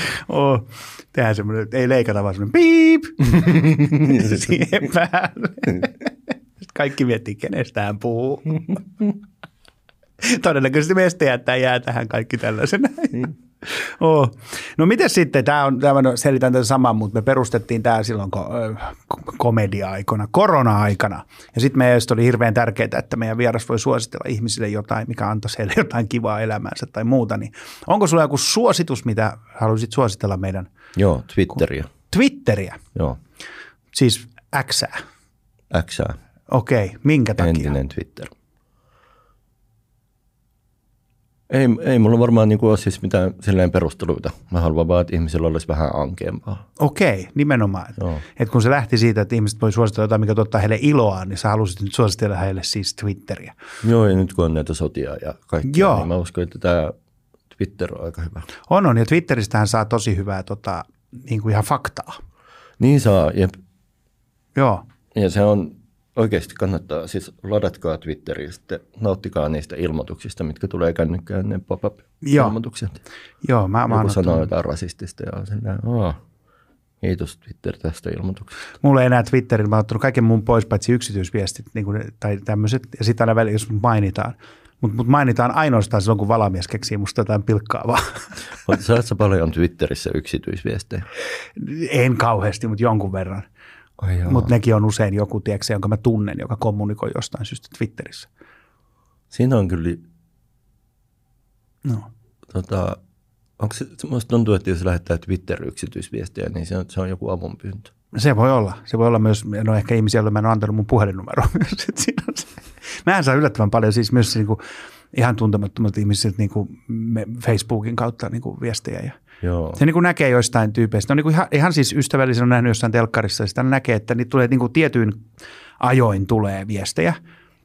oh, tehdään semmoinen, ei leikata vaan semmoinen piip siihen päälle. Sitten kaikki miettii, kenestä hän puhuu. Todennäköisesti meistä jättää jää tähän kaikki tällaisena. Oh. No miten sitten, tämä on, tämä on, selitän tätä samaa, mutta me perustettiin tämä silloin ko- komedia-aikana, korona-aikana. Ja sitten meistä oli hirveän tärkeää, että meidän vieras voi suositella ihmisille jotain, mikä antaisi heille jotain kivaa elämäänsä tai muuta. Niin onko sulla joku suositus, mitä haluaisit suositella meidän Joo, Twitteriä. Twitteriä, Joo, siis X? X, Okei, minkä takia? entinen Twitter. Ei, ei mulla varmaan niinku ole siis mitään silleen perusteluita. Mä haluan vaan, että ihmisillä olisi vähän ankeampaa. Okei, nimenomaan. Joo. Et kun se lähti siitä, että ihmiset voi suositella jotain, mikä tuottaa heille iloa, niin sä halusit nyt suositella heille siis Twitteriä. Joo, ja nyt kun on näitä sotia ja kaikkea, Joo. niin mä uskon, että tämä Twitter on aika hyvä. On, on. Ja Twitteristähän saa tosi hyvää tota, niin kuin ihan faktaa. Niin saa, jep. Joo. Ja se on oikeasti kannattaa, siis ladatkaa Twitteriä ja sitten nauttikaa niistä ilmoituksista, mitkä tulee kännykkään, ne Joo. pop-up-ilmoitukset. Joo, mä, mä Joku sanoo jotain rasistista ja silleen, Aa, kiitos Twitter tästä ilmoituksesta. Mulla ei enää Twitterillä, mä oon ottanut kaiken mun pois, paitsi yksityisviestit niin kuin, tai tämmöiset. Ja sitten aina välillä, jos mut mainitaan. Mutta mut mainitaan ainoastaan silloin, kun valamies keksii musta jotain pilkkaavaa. Mutta saat sä paljon Twitterissä yksityisviestejä? en kauheasti, mutta jonkun verran. Ai. Mutta nekin on usein joku, tiedätkö, jonka mä tunnen, joka kommunikoi jostain syystä Twitterissä. Siinä on kyllä, No. tota, onko se, musta tuntuu, että jos lähettää Twitter-yksityisviestejä, niin se on, se on joku avunpyyntö. Se voi olla. Se voi olla myös, no ehkä ihmisiä, joille mä en ole antanut mun puhelinnumeroa myös. siinä on se. Mähän saa yllättävän paljon siis myös niin kuin ihan tuntemattomat ihmiset niin kuin me Facebookin kautta niin kuin viestejä. Ja Joo. se niin kuin näkee joistain tyypeistä. On niin kuin ihan, ihan siis ystävällisen on nähnyt jossain telkkarissa. Sitä näkee, että niitä tulee niin kuin tietyin ajoin tulee viestejä.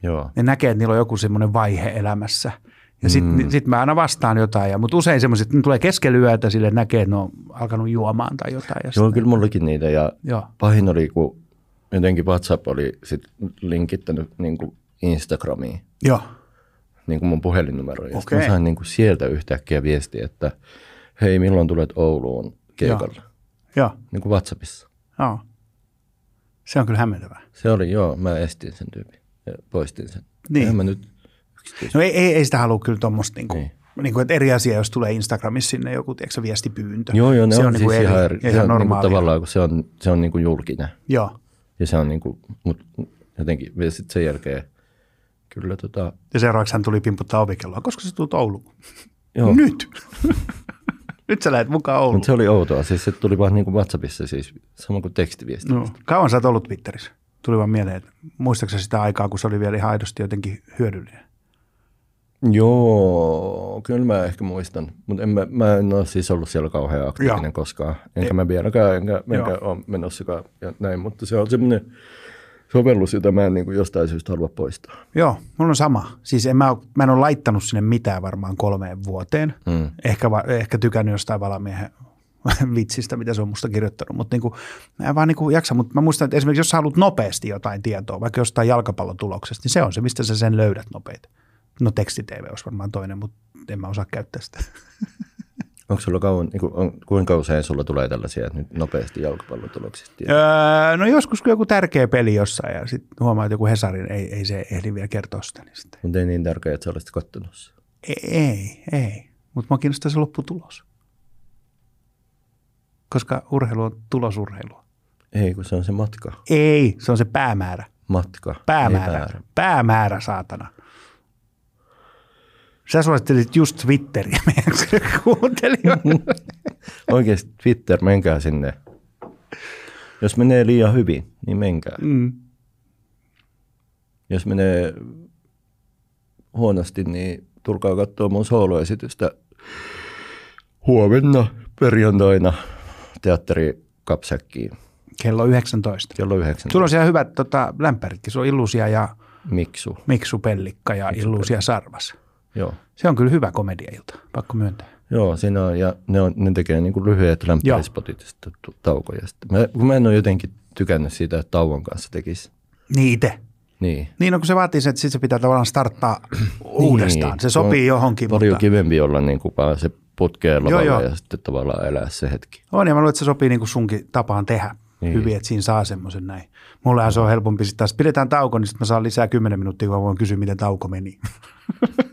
Joo. Ne näkee, että niillä on joku semmoinen vaihe elämässä. Ja sitten mm. sit mä aina vastaan jotain, ja, mutta usein semmoiset, ne tulee keskellä yötä, sille näkee, että ne on alkanut juomaan tai jotain. Ja Joo, sit- kyllä mullakin niitä ja Joo. pahin oli, kun jotenkin WhatsApp oli sit linkittänyt niin kuin Instagramiin Joo. niin kuin mun puhelinnumeroon. Ja sitten mä sain niin kuin sieltä yhtäkkiä viestiä, että hei, milloin tulet Ouluun keikalle? Joo. Niin kuin WhatsAppissa. Joo. Se on kyllä hämmentävää. Se oli, joo, mä estin sen tyypin ja poistin sen. Niin. Mä nyt. No ei, ei, ei sitä halua kyllä tuommoista, niin kuin, Niin. niin kuin, että eri asia, jos tulee Instagramissa sinne joku tiedätkö, viestipyyntö. Joo, joo, ne se on, on, niin kuin siis eri, ihan, eri, ihan, se on niin kuin normaalia. tavallaan, kun se on, se on niin kuin julkinen. Joo. Ja se on niin kuin, mut jotenkin, sitten sen jälkeen kyllä tota, Ja seuraavaksi hän tuli pimputtaa ovikelloa. Koska sä tulet Ouluun? joo. Nyt. Nyt sä lähdet mukaan Ouluun. Mutta se oli outoa, siis se tuli vaan niin kuin WhatsAppissa siis, sama kuin tekstiviesti. No. Kauan sä oot ollut Twitterissä? Tuli vaan mieleen, että muistaakseni sitä aikaa, kun se oli vielä ihan aidosti jotenkin hyödyllinen? Joo, kyllä mä ehkä muistan, mutta en mä, mä en ole siis ollut siellä kauhean aktiivinen Joo. koskaan. Enkä mä vieläkään, enkä, enkä ole menossakaan ja näin, mutta se on semmoinen sovellus, jota mä en niin kuin jostain syystä halua poistaa. Joo, mulla on sama. Siis en mä, mä en ole laittanut sinne mitään varmaan kolmeen vuoteen. Mm. Ehkä, va, ehkä tykännyt jostain valamiehen vitsistä, mitä se on musta kirjoittanut, mutta niinku, mä en vaan niinku jaksa. Mutta mä muistan, että esimerkiksi jos sä haluat nopeasti jotain tietoa, vaikka jostain jalkapallotuloksesta, niin se on se, mistä sä sen löydät nopeita. No teksti-TV olisi varmaan toinen, mutta en mä osaa käyttää sitä. Onko sulla kauan, niin kuin, on, kuinka usein sulla tulee tällaisia että nyt nopeasti jalkapallotuloksista? Öö, no joskus kun joku tärkeä peli jossain ja sitten huomaa, että joku Hesarin ei, ei se ehdi vielä kertoa sitä. Niin sitten. Mutta ei niin tärkeää, että sä olisit kattonut sen. Ei, ei, ei. mutta mua kiinnostaa se lopputulos. Koska urheilu on tulosurheilua. Ei, kun se on se matka. Ei, se on se päämäärä. Matka. Päämäärä. Ei väärä. Päämäärä, saatana. Sä suosittelit just Twitteriä meidän kuuntelijoille. Oikeasti Twitter, menkää sinne. Jos menee liian hyvin, niin menkää. Mm. Jos menee huonosti, niin tulkaa katsoa mun sooloesitystä huomenna perjantaina teatteri Kapsäkkiin Kello 19. kello 9. Sulla on siellä hyvät tota, lämpäritkin. Se on Illusia ja Miksu. Miksu Pellikka ja Illusia Sarvas. Joo. Se on kyllä hyvä komediailta, pakko myöntää. Joo, siinä on, ja ne, on, ne tekee niin kuin lyhyet lämpärispotit ja sitten taukoja. Sitten mä, kun mä en ole jotenkin tykännyt siitä, että tauon kanssa tekisi. Niin itse. Niin. Niin on, kun se vaatii sen, että sit se pitää tavallaan starttaa uudestaan. Se sopii on johonkin, Paljon mutta kivempi olla niin kuin vaan se putkeen Joo, lavalla joo. ja sitten tavallaan elää se hetki. on ja mä luulen, että se sopii niin kuin sunkin tapaan tehdä Niin. hyvin, että siinä saa semmoisen näin. Mullehan se on helpompi sitten taas, pidetään tauko, niin sitten mä saan lisää 10 minuuttia, kun mä voin kysyä, miten tauko meni.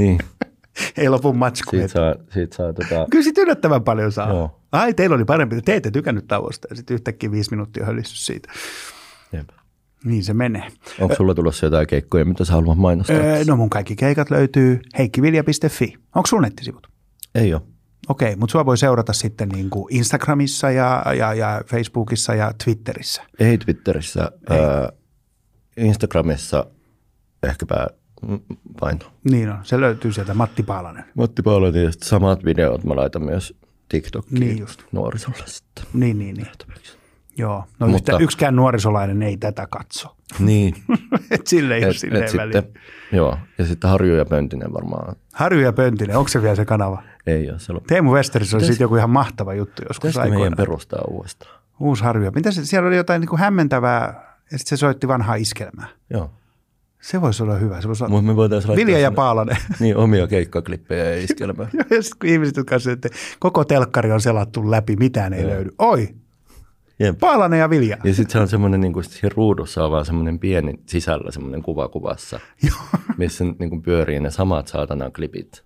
Niin, Ei lopu matsku. siitä saa, siitä saa tota, Kyllä sit yllättävän paljon saa. Joo. Ai, teillä oli parempi. Te ette tykännyt tauosta ja sitten yhtäkkiä viisi minuuttia hölissy siitä. jep. Niin se menee. Onko sulla tulossa jotain keikkoja, mitä sä haluat mainostaa? Öö, no mun kaikki keikat löytyy heikkivilja.fi. Onko sun nettisivut? Ei ole. Okei, mutta sua voi seurata sitten niin kuin Instagramissa ja, ja, ja Facebookissa ja Twitterissä. Ei Twitterissä, ää, Instagramissa ehkäpä vain. Niin on, se löytyy sieltä Matti Paalanen. Matti Paulanen ja sitten samat videot mä laitan myös TikTokiin Niin just. nuorisolle sitten. Niin, niin, niin. Joo, no Mutta- yksikään nuorisolainen ei tätä katso. Niin. Et sille ei ole et, silleen et sitten, joo, ja sitten Harju ja Pöntinen varmaan Harju ja Pöntinen, onko se vielä se kanava? ei ole. Se on, Teemu Westerissä oli siitä joku ihan mahtava juttu joskus pitäisikö meidän aikoinaan. perustaa uudestaan? Uusi Harju. Mitä se, siellä oli jotain niin kuin hämmentävää ja sitten se soitti vanhaa iskelmää. Joo. Se voisi olla hyvä. Se voisi olla me voitaisiin Vilja ja Paalanen. Niin, omia keikkaklippejä ja iskelmää. ja sitten kun ihmiset, jotka että koko telkkari on selattu läpi, mitään ei löydy. Oi, Jep. Paalanen ja Vilja. Ja sitten se on semmoinen, niin kuin siinä ruudussa on vaan semmoinen pieni sisällä semmoinen kuva kuvassa, missä niin kuin pyörii ne samat saatanan klipit.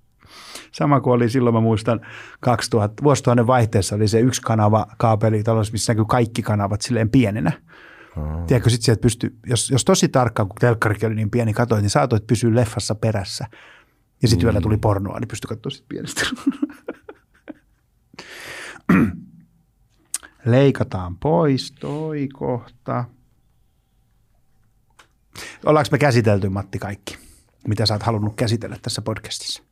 Sama kuin oli silloin, mä muistan 2000, vuosituhannen vaihteessa oli se yksi kanava kaapelitalossa, missä näkyy kaikki kanavat silleen pienenä. Oh. Tiedätkö, sit sieltä pysty, jos, jos tosi tarkkaan, kun telkkarikin oli niin pieni, katsoit, niin saatoit pysyä leffassa perässä. Ja sitten mm. vielä tuli pornoa, niin pystyi katsoa sit pienestä. Leikataan pois toi kohta. Ollaanko me käsitelty, Matti, kaikki, mitä sä oot halunnut käsitellä tässä podcastissa?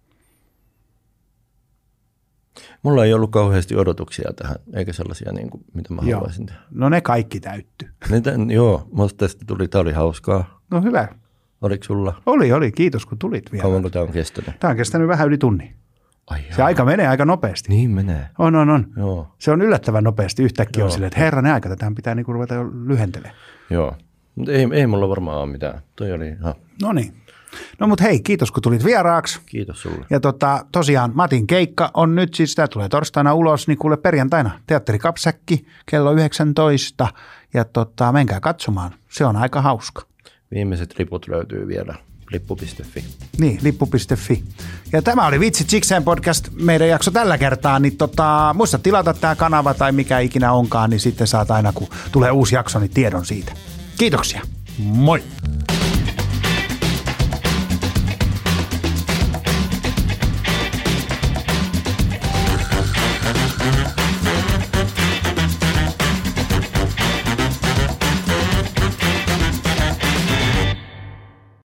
Mulla ei ollut kauheasti odotuksia tähän, eikä sellaisia, niin kuin, mitä mä Joo. haluaisin tehdä. No ne kaikki täytty. Niitä, joo, musta tästä tuli, tää oli hauskaa. No hyvä. Oliko sulla? Oli, oli. Kiitos kun tulit vielä. Kauanko tämä on kestänyt? Tämä on kestänyt vähän yli tunnin. Ai Se aika menee aika nopeasti. Niin menee. On, on, on. Joo, Se on yllättävän nopeasti. Yhtäkkiä Joo. on silleen, että herranen aika, tätä pitää niinku ruveta jo lyhentelemään. joo. Mutta ei, ei mulla varmaan ole mitään. Toi oli ihan, No niin. No mutta hei, kiitos kun tulit vieraaksi. kiitos sulle. Ja tota, tosiaan Matin keikka on nyt siis, tämä tulee torstaina ulos, niin kuule perjantaina Teatteri Kapsäkki kello 19. Ja tota, menkää katsomaan, se on aika hauska. Viimeiset liput löytyy vielä lippu.fi. Niin, lippu.fi. Ja tämä oli Vitsi Chikseen podcast, meidän jakso tällä kertaa, niin tota, muista tilata tämä kanava tai mikä ikinä onkaan, niin sitten saat aina kun tulee uusi jakso, niin tiedon siitä. Kiitoksia. Moi!